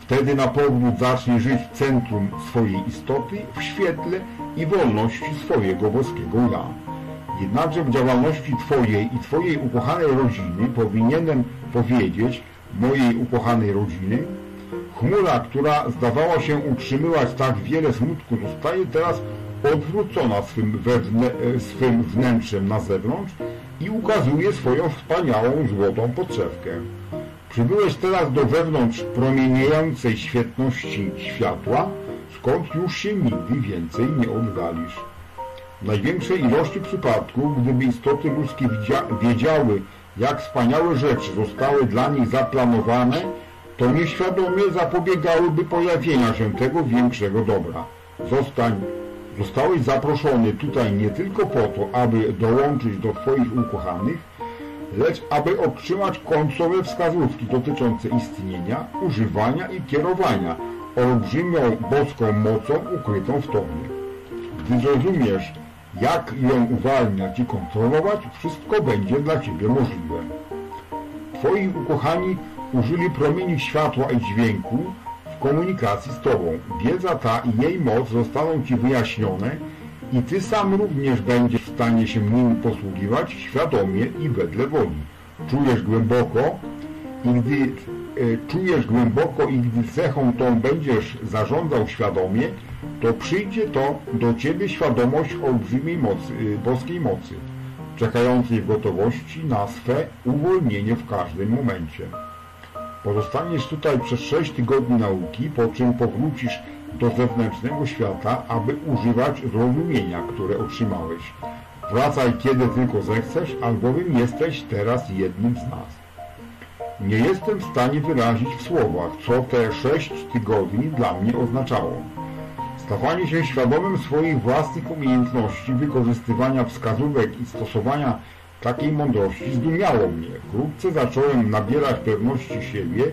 Wtedy na powrót zacznie żyć w centrum swojej istoty, w świetle i wolności swojego boskiego ja. Jednakże w działalności Twojej i Twojej ukochanej rodziny powinienem powiedzieć mojej ukochanej rodziny, chmura, która zdawała się utrzymywać tak wiele smutku, zostaje teraz odwrócona swym, wewnę, e, swym wnętrzem na zewnątrz i ukazuje swoją wspaniałą złotą podszewkę. Przybyłeś teraz do wewnątrz promieniejącej świetności światła, skąd już się nigdy więcej nie oddalisz. W największej ilości przypadków, gdyby istoty ludzkie wiedziały, jak wspaniałe rzeczy zostały dla nich zaplanowane, to nieświadomie zapobiegałyby pojawienia się tego większego dobra. Zostań Zostałeś zaproszony tutaj nie tylko po to, aby dołączyć do Twoich ukochanych, lecz aby otrzymać końcowe wskazówki dotyczące istnienia, używania i kierowania olbrzymią boską mocą ukrytą w Tobie. Gdy zrozumiesz, jak ją uwalniać i kontrolować, wszystko będzie dla Ciebie możliwe. Twoi ukochani użyli promieni światła i dźwięku w komunikacji z Tobą. Wiedza ta i jej moc zostaną Ci wyjaśnione i Ty sam również będziesz w stanie się nimi posługiwać świadomie i wedle woli. Czujesz głęboko i gdy e, czujesz głęboko i gdy cechą tą będziesz zarządzał świadomie, to przyjdzie to do Ciebie świadomość olbrzymiej mocy, e, boskiej mocy, czekającej w gotowości na swe uwolnienie w każdym momencie. Pozostaniesz tutaj przez sześć tygodni nauki, po czym powrócisz do zewnętrznego świata, aby używać zrozumienia, które otrzymałeś. Wracaj kiedy tylko zechcesz, albowiem jesteś teraz jednym z nas. Nie jestem w stanie wyrazić w słowach, co te sześć tygodni dla mnie oznaczało. Stawanie się świadomym swoich własnych umiejętności wykorzystywania wskazówek i stosowania takiej mądrości zdumiało mnie. Wkrótce zacząłem nabierać pewności siebie,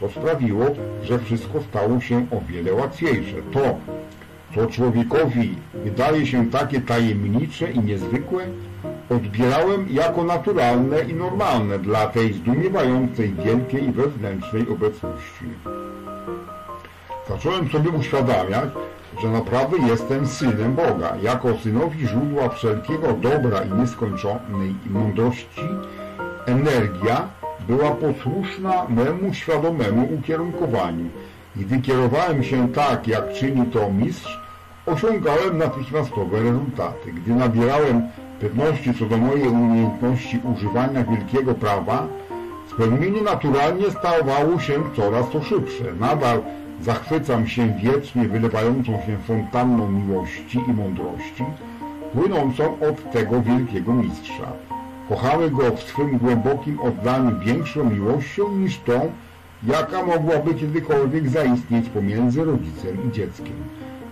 to sprawiło, że wszystko stało się o wiele łatwiejsze. To, co człowiekowi wydaje się takie tajemnicze i niezwykłe, odbierałem jako naturalne i normalne dla tej zdumiewającej wielkiej wewnętrznej obecności. Zacząłem sobie uświadamiać, że naprawdę jestem synem Boga. Jako synowi źródła wszelkiego dobra i nieskończonej mądrości, energia była posłuszna memu świadomemu ukierunkowaniu. Gdy kierowałem się tak, jak czyni to mistrz, osiągałem natychmiastowe rezultaty. Gdy nabierałem pewności co do mojej umiejętności używania wielkiego prawa, spełnienie naturalnie stawało się coraz to szybsze. Nadal Zachwycam się wiecznie wylewającą się fontanną miłości i mądrości, płynącą od tego wielkiego mistrza. Kochały go w swym głębokim oddaniu większą miłością niż tą, jaka mogłaby kiedykolwiek zaistnieć pomiędzy rodzicem i dzieckiem.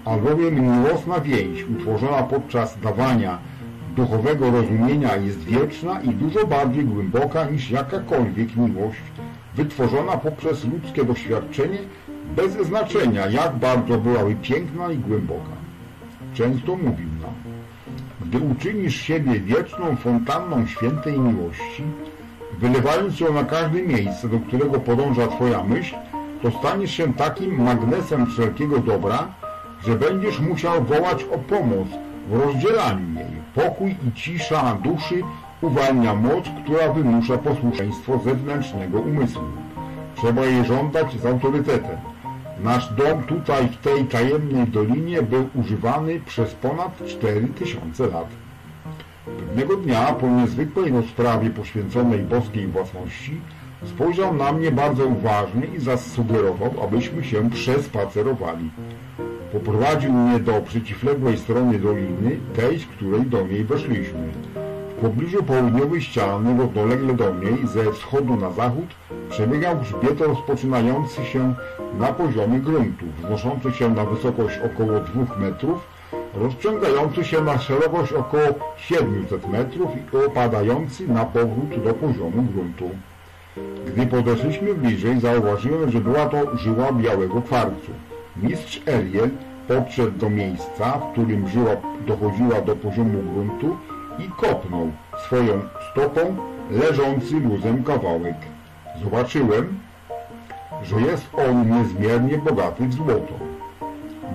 Albowiem miłosna więź utworzona podczas dawania duchowego rozumienia jest wieczna i dużo bardziej głęboka niż jakakolwiek miłość wytworzona poprzez ludzkie doświadczenie bez znaczenia, jak bardzo byłaby piękna i głęboka. Często mówił nam, gdy uczynisz siebie wieczną fontanną świętej miłości, wylewając ją na każde miejsce, do którego podąża Twoja myśl, to staniesz się takim magnesem wszelkiego dobra, że będziesz musiał wołać o pomoc w rozdzielaniu jej. Pokój i cisza duszy uwalnia moc, która wymusza posłuszeństwo zewnętrznego umysłu. Trzeba jej żądać z autorytetem. Nasz dom tutaj w tej tajemnej dolinie był używany przez ponad 4000 lat. Pewnego dnia po niezwykłej rozprawie poświęconej boskiej własności spojrzał na mnie bardzo uważnie i zasugerował, abyśmy się przespacerowali. Poprowadził mnie do przeciwległej strony doliny, tej, z której do niej weszliśmy. W pobliżu południowej ściany, równolegle do niej, ze wschodu na zachód, przebiegał grzbiet rozpoczynający się na poziomie gruntu, wznoszący się na wysokość około 2 metrów, rozciągający się na szerokość około 700 metrów i opadający na powrót do poziomu gruntu. Gdy podeszliśmy bliżej, zauważyłem, że była to żyła białego kwarcu. Mistrz Eriel podszedł do miejsca, w którym żyła dochodziła do poziomu gruntu i kopnął swoją stopą leżący luzem kawałek. Zobaczyłem, że jest on niezmiernie bogaty w złoto.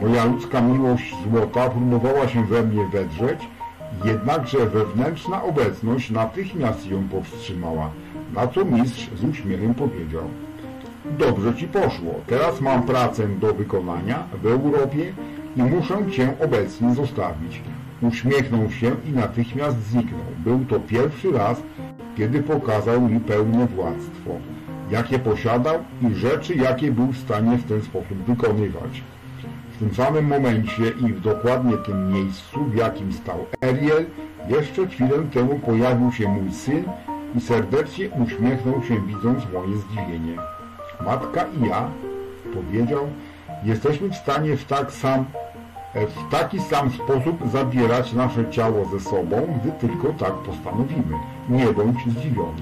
Moja ludzka miłość złota próbowała się we mnie wedrzeć, jednakże wewnętrzna obecność natychmiast ją powstrzymała, na co mistrz z uśmiechem powiedział Dobrze ci poszło, teraz mam pracę do wykonania w Europie i muszę cię obecnie zostawić. Uśmiechnął się i natychmiast zniknął. Był to pierwszy raz, kiedy pokazał mi pełne władztwo, jakie posiadał i rzeczy, jakie był w stanie w ten sposób wykonywać. W tym samym momencie i w dokładnie tym miejscu, w jakim stał Ariel, jeszcze chwilę temu pojawił się mój syn i serdecznie uśmiechnął się, widząc moje zdziwienie. Matka i ja, powiedział, jesteśmy w stanie w tak sam w taki sam sposób zabierać nasze ciało ze sobą, gdy tylko tak postanowimy. Nie bądź zdziwiony.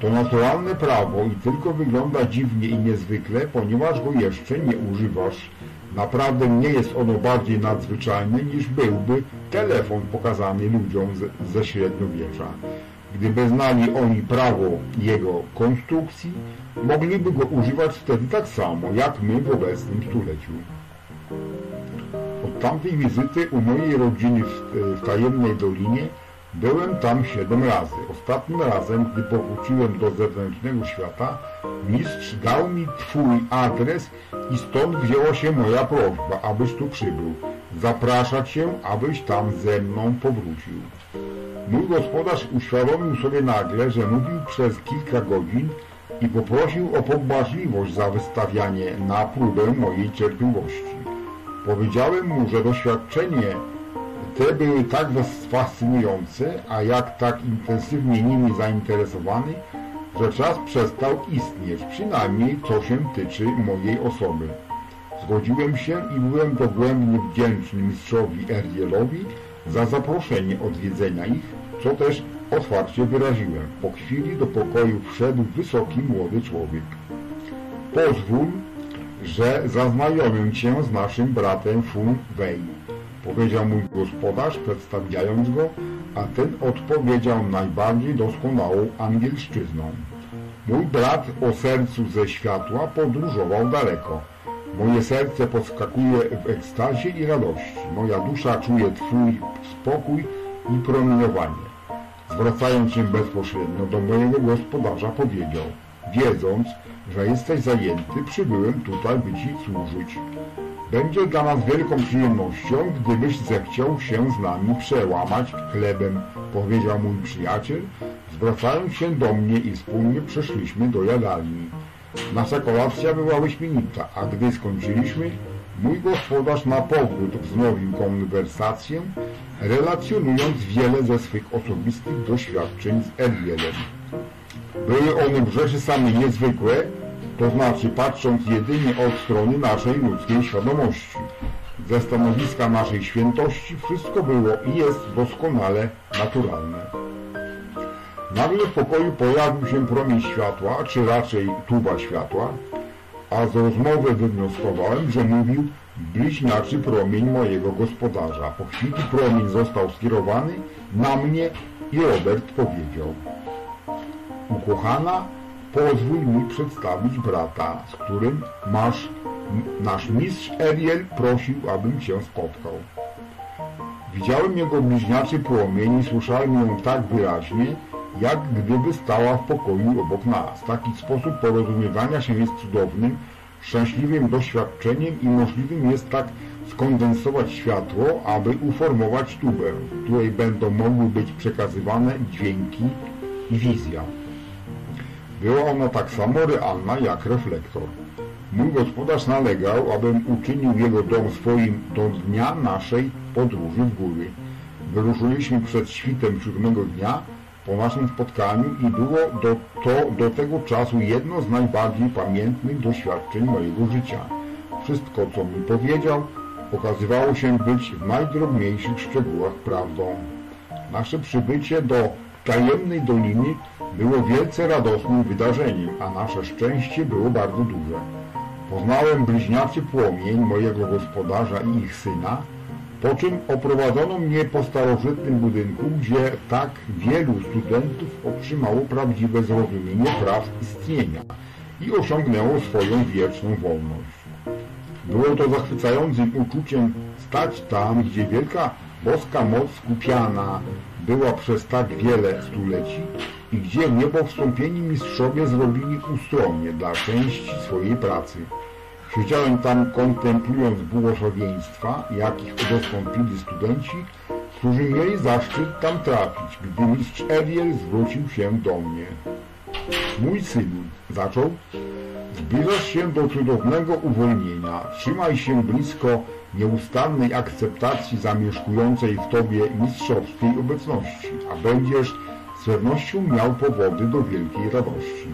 To naturalne prawo i tylko wygląda dziwnie i niezwykle, ponieważ go jeszcze nie używasz. Naprawdę nie jest ono bardziej nadzwyczajne niż byłby telefon pokazany ludziom ze, ze średniowiecza. Gdyby znali oni prawo jego konstrukcji, mogliby go używać wtedy tak samo, jak my w obecnym stuleciu. Tamtej wizyty u mojej rodziny w, w tajemnej dolinie byłem tam siedem razy. Ostatnim razem, gdy powróciłem do zewnętrznego świata, mistrz dał mi twój adres i stąd wzięła się moja prośba, abyś tu przybył. Zaprasza cię, abyś tam ze mną powrócił. Mój gospodarz uświadomił sobie nagle, że mówił przez kilka godzin i poprosił o pobłażliwość za wystawianie na próbę mojej cierpliwości. Powiedziałem mu, że doświadczenie te były tak fascynujące, a jak tak intensywnie nimi zainteresowany, że czas przestał istnieć, przynajmniej co się tyczy mojej osoby. Zgodziłem się i byłem dogłębnie wdzięczny mistrzowi Erdielowi za zaproszenie odwiedzenia ich, co też otwarcie wyraziłem. Po chwili do pokoju wszedł wysoki młody człowiek. Pozwól, że zaznajomię cię z naszym bratem Fun Wei, powiedział mój gospodarz, przedstawiając go, a ten odpowiedział najbardziej doskonałą angielszczyzną. Mój brat o sercu ze światła podróżował daleko. Moje serce podskakuje w ekstazie i radości. Moja dusza czuje Twój spokój i promieniowanie. Zwracając się bezpośrednio do mojego gospodarza powiedział, wiedząc, że jesteś zajęty, przybyłem tutaj, by Ci służyć. Będzie dla nas wielką przyjemnością, gdybyś zechciał się z nami przełamać chlebem, powiedział mój przyjaciel, zwracając się do mnie i wspólnie przeszliśmy do jadalni. Nasza kolacja była wyśmienita, a gdy skończyliśmy, mój gospodarz na powrót wznowił konwersację, relacjonując wiele ze swych osobistych doświadczeń z Elielem. Były one w rzeczy same niezwykłe, to znaczy patrząc jedynie od strony naszej ludzkiej świadomości. Ze stanowiska naszej świętości wszystko było i jest doskonale naturalne. Nagle w pokoju pojawił się promień światła, czy raczej tuba światła, a z rozmowy wywnioskowałem, że mówił bliźniaczy promień mojego gospodarza. Po chwili promień został skierowany na mnie i Robert powiedział Ukochana, pozwól mi przedstawić brata, z którym masz nasz mistrz Ariel prosił, abym cię spotkał. Widziałem jego bliźniaczy płomień i słyszałem ją tak wyraźnie, jak gdyby stała w pokoju obok nas. Taki sposób porozumiewania się jest cudownym, szczęśliwym doświadczeniem i możliwym jest tak skondensować światło, aby uformować tubę, w której będą mogły być przekazywane dźwięki i wizja. Była ona tak samo realna jak reflektor. Mój gospodarz nalegał, abym uczynił jego dom swoim do dnia naszej podróży w góry. Wyruszyliśmy przed świtem siódmego dnia po naszym spotkaniu i było do, to do tego czasu jedno z najbardziej pamiętnych doświadczeń mojego życia. Wszystko, co mi powiedział, okazywało się być w najdrobniejszych szczegółach prawdą. Nasze przybycie do tajemnej doliny było wielce radosnym wydarzeniem, a nasze szczęście było bardzo duże. Poznałem bliźniaczy płomień mojego gospodarza i ich syna, po czym oprowadzono mnie po starożytnym budynku, gdzie tak wielu studentów otrzymało prawdziwe zrozumienie praw istnienia i osiągnęło swoją wieczną wolność. Było to zachwycającym uczuciem stać tam, gdzie wielka boska moc skupiana była przez tak wiele stuleci i gdzie niebowstąpieni mistrzowie zrobili ustronie dla części swojej pracy. Siedziałem tam kontemplując błogosławieństwa, jakich udostępnili studenci, którzy mieli zaszczyt tam trafić, gdy mistrz Eliel zwrócił się do mnie. Mój syn, zaczął, zbliżasz się do cudownego uwolnienia. Trzymaj się blisko nieustannej akceptacji zamieszkującej w Tobie mistrzowskiej obecności, a będziesz z pewnością miał powody do wielkiej radości.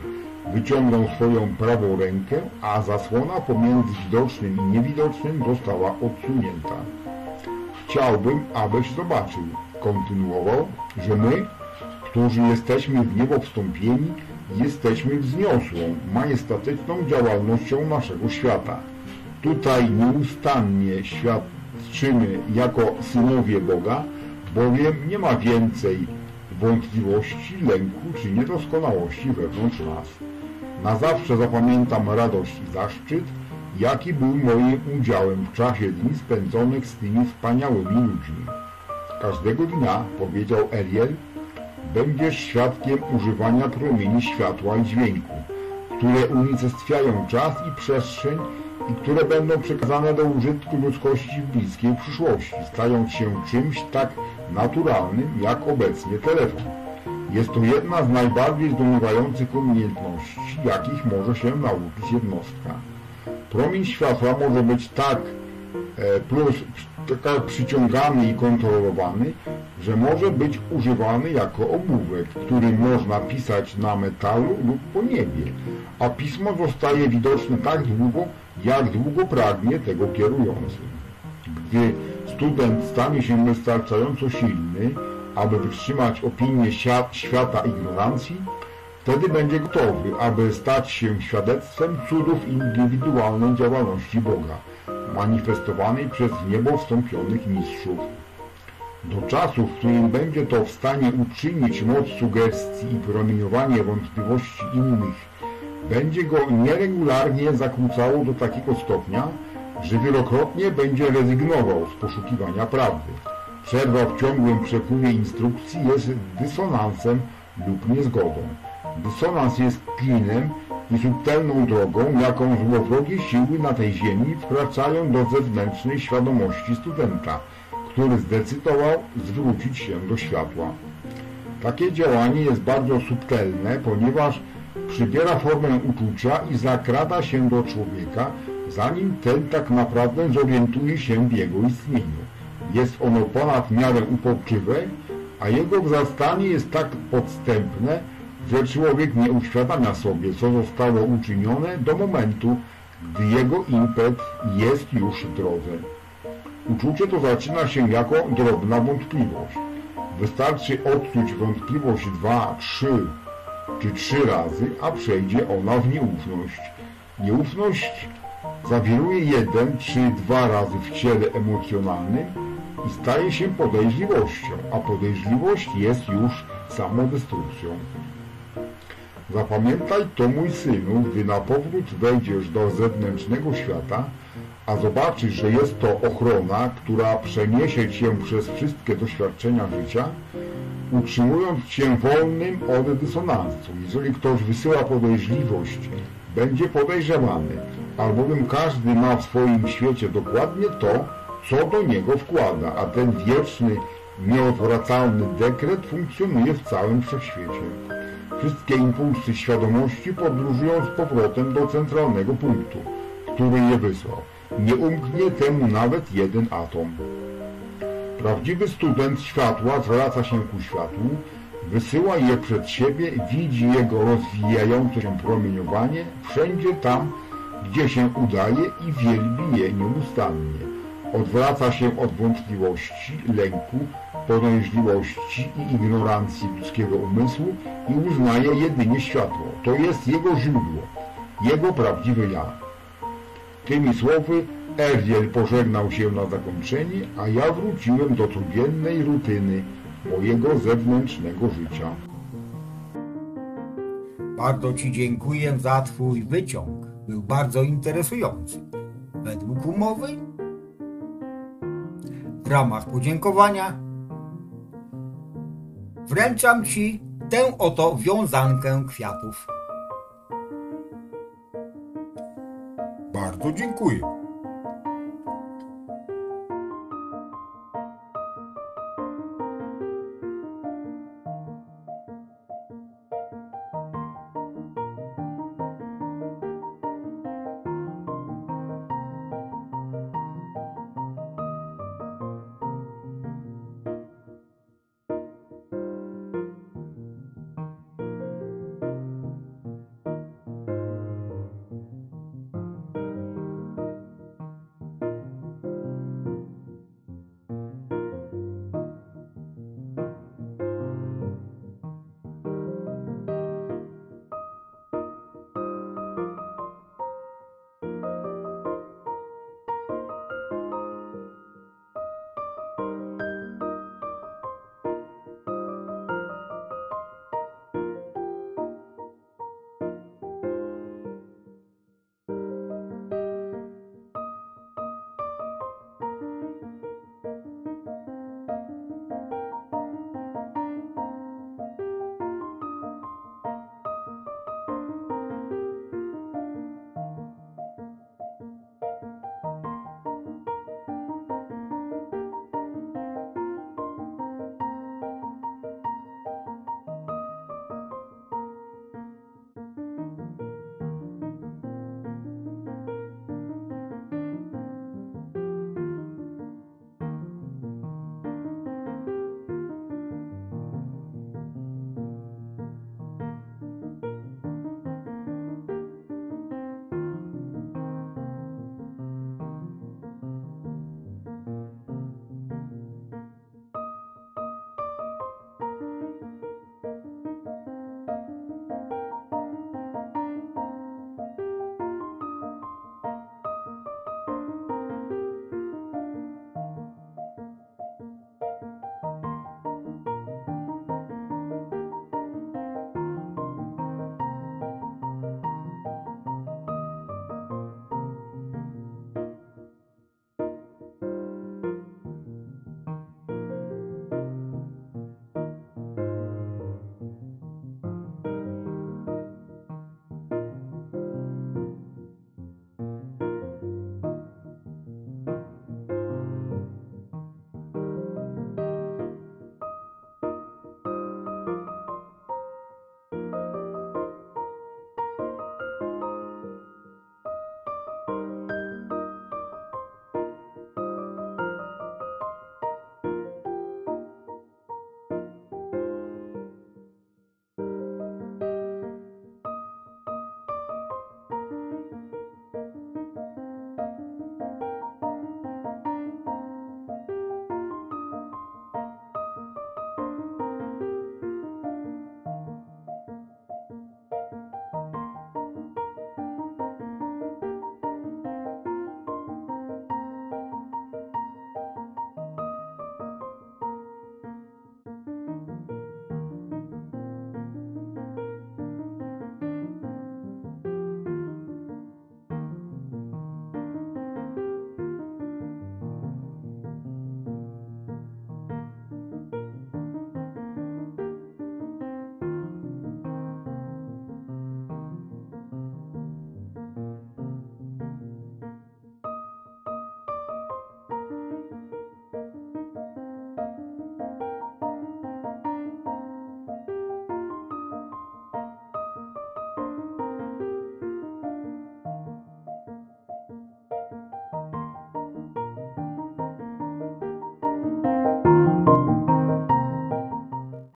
Wyciągnął swoją prawą rękę, a zasłona pomiędzy widocznym i niewidocznym została odsunięta. chciałbym, abyś zobaczył, kontynuował, że my, którzy jesteśmy w niebo wstąpieni, jesteśmy wzniosłą, majestatyczną działalnością naszego świata. Tutaj nieustannie świadczymy jako synowie Boga, bowiem nie ma więcej wątpliwości, lęku czy niedoskonałości wewnątrz nas. Na zawsze zapamiętam radość i zaszczyt, jaki był moim udziałem w czasie dni spędzonych z tymi wspaniałymi ludźmi. Każdego dnia, powiedział Eliel, będziesz świadkiem używania promieni światła i dźwięku, które unicestwiają czas i przestrzeń i które będą przekazane do użytku ludzkości w bliskiej przyszłości, stając się czymś tak naturalnym jak obecnie telefon. Jest to jedna z najbardziej zdumiewających umiejętności, jakich może się nauczyć jednostka. Promień światła może być tak e, plus tak przyciągany i kontrolowany, że może być używany jako ołówek, który można pisać na metalu lub po niebie, a pismo zostaje widoczne tak długo, jak długo pragnie tego kierujący. Gdy student stanie się wystarczająco silny, aby wytrzymać opinię świata ignorancji, wtedy będzie gotowy, aby stać się świadectwem cudów indywidualnej działalności Boga, manifestowanej przez niebo wstąpionych mistrzów. Do czasu, w którym będzie to w stanie uczynić moc sugestii i promieniowanie wątpliwości innych, będzie go nieregularnie zakłócało do takiego stopnia, że wielokrotnie będzie rezygnował z poszukiwania prawdy. Przerwa w ciągłym przepływie instrukcji jest dysonansem lub niezgodą. Dysonans jest klinem i subtelną drogą, jaką złowrogie siły na tej ziemi wkraczają do zewnętrznej świadomości studenta, który zdecydował zwrócić się do światła. Takie działanie jest bardzo subtelne, ponieważ przybiera formę uczucia i zakrada się do człowieka, zanim ten tak naprawdę zorientuje się w jego istnieniu. Jest ono ponad miarę uporczywe, a jego wzrastanie jest tak podstępne, że człowiek nie uświadamia sobie, co zostało uczynione do momentu, gdy jego impet jest już w drodze. Uczucie to zaczyna się jako drobna wątpliwość. Wystarczy odczuć wątpliwość dwa, trzy czy trzy razy, a przejdzie ona w nieufność. Nieufność zawiruje jeden czy dwa razy w ciele emocjonalnym i staje się podejrzliwością, a podejrzliwość jest już samodestrukcją. Zapamiętaj to, mój synu, gdy na powrót wejdziesz do zewnętrznego świata, a zobaczysz, że jest to ochrona, która przeniesie cię przez wszystkie doświadczenia życia, utrzymując cię wolnym od dysonansu. Jeżeli ktoś wysyła podejrzliwość, będzie podejrzewany, albowiem każdy ma w swoim świecie dokładnie to, co do niego wkłada, a ten wieczny, nieodwracalny dekret funkcjonuje w całym wszechświecie. Wszystkie impulsy świadomości podróżują z powrotem do centralnego punktu, który je wysłał. Nie umknie temu nawet jeden atom. Prawdziwy student światła zwraca się ku światłu, wysyła je przed siebie, widzi jego rozwijające się promieniowanie wszędzie tam, gdzie się udaje i wielbi je nieustannie. Odwraca się od wątpliwości, lęku, podejrzliwości i ignorancji ludzkiego umysłu i uznaje jedynie światło. To jest jego źródło, jego prawdziwy ja. Tymi słowy Erdiel pożegnał się na zakończenie, a ja wróciłem do codziennej rutyny mojego zewnętrznego życia. Bardzo Ci dziękuję za Twój wyciąg. Był bardzo interesujący. Według umowy, w ramach podziękowania, wręczam Ci tę oto wiązankę kwiatów. Bardzo dziękuję.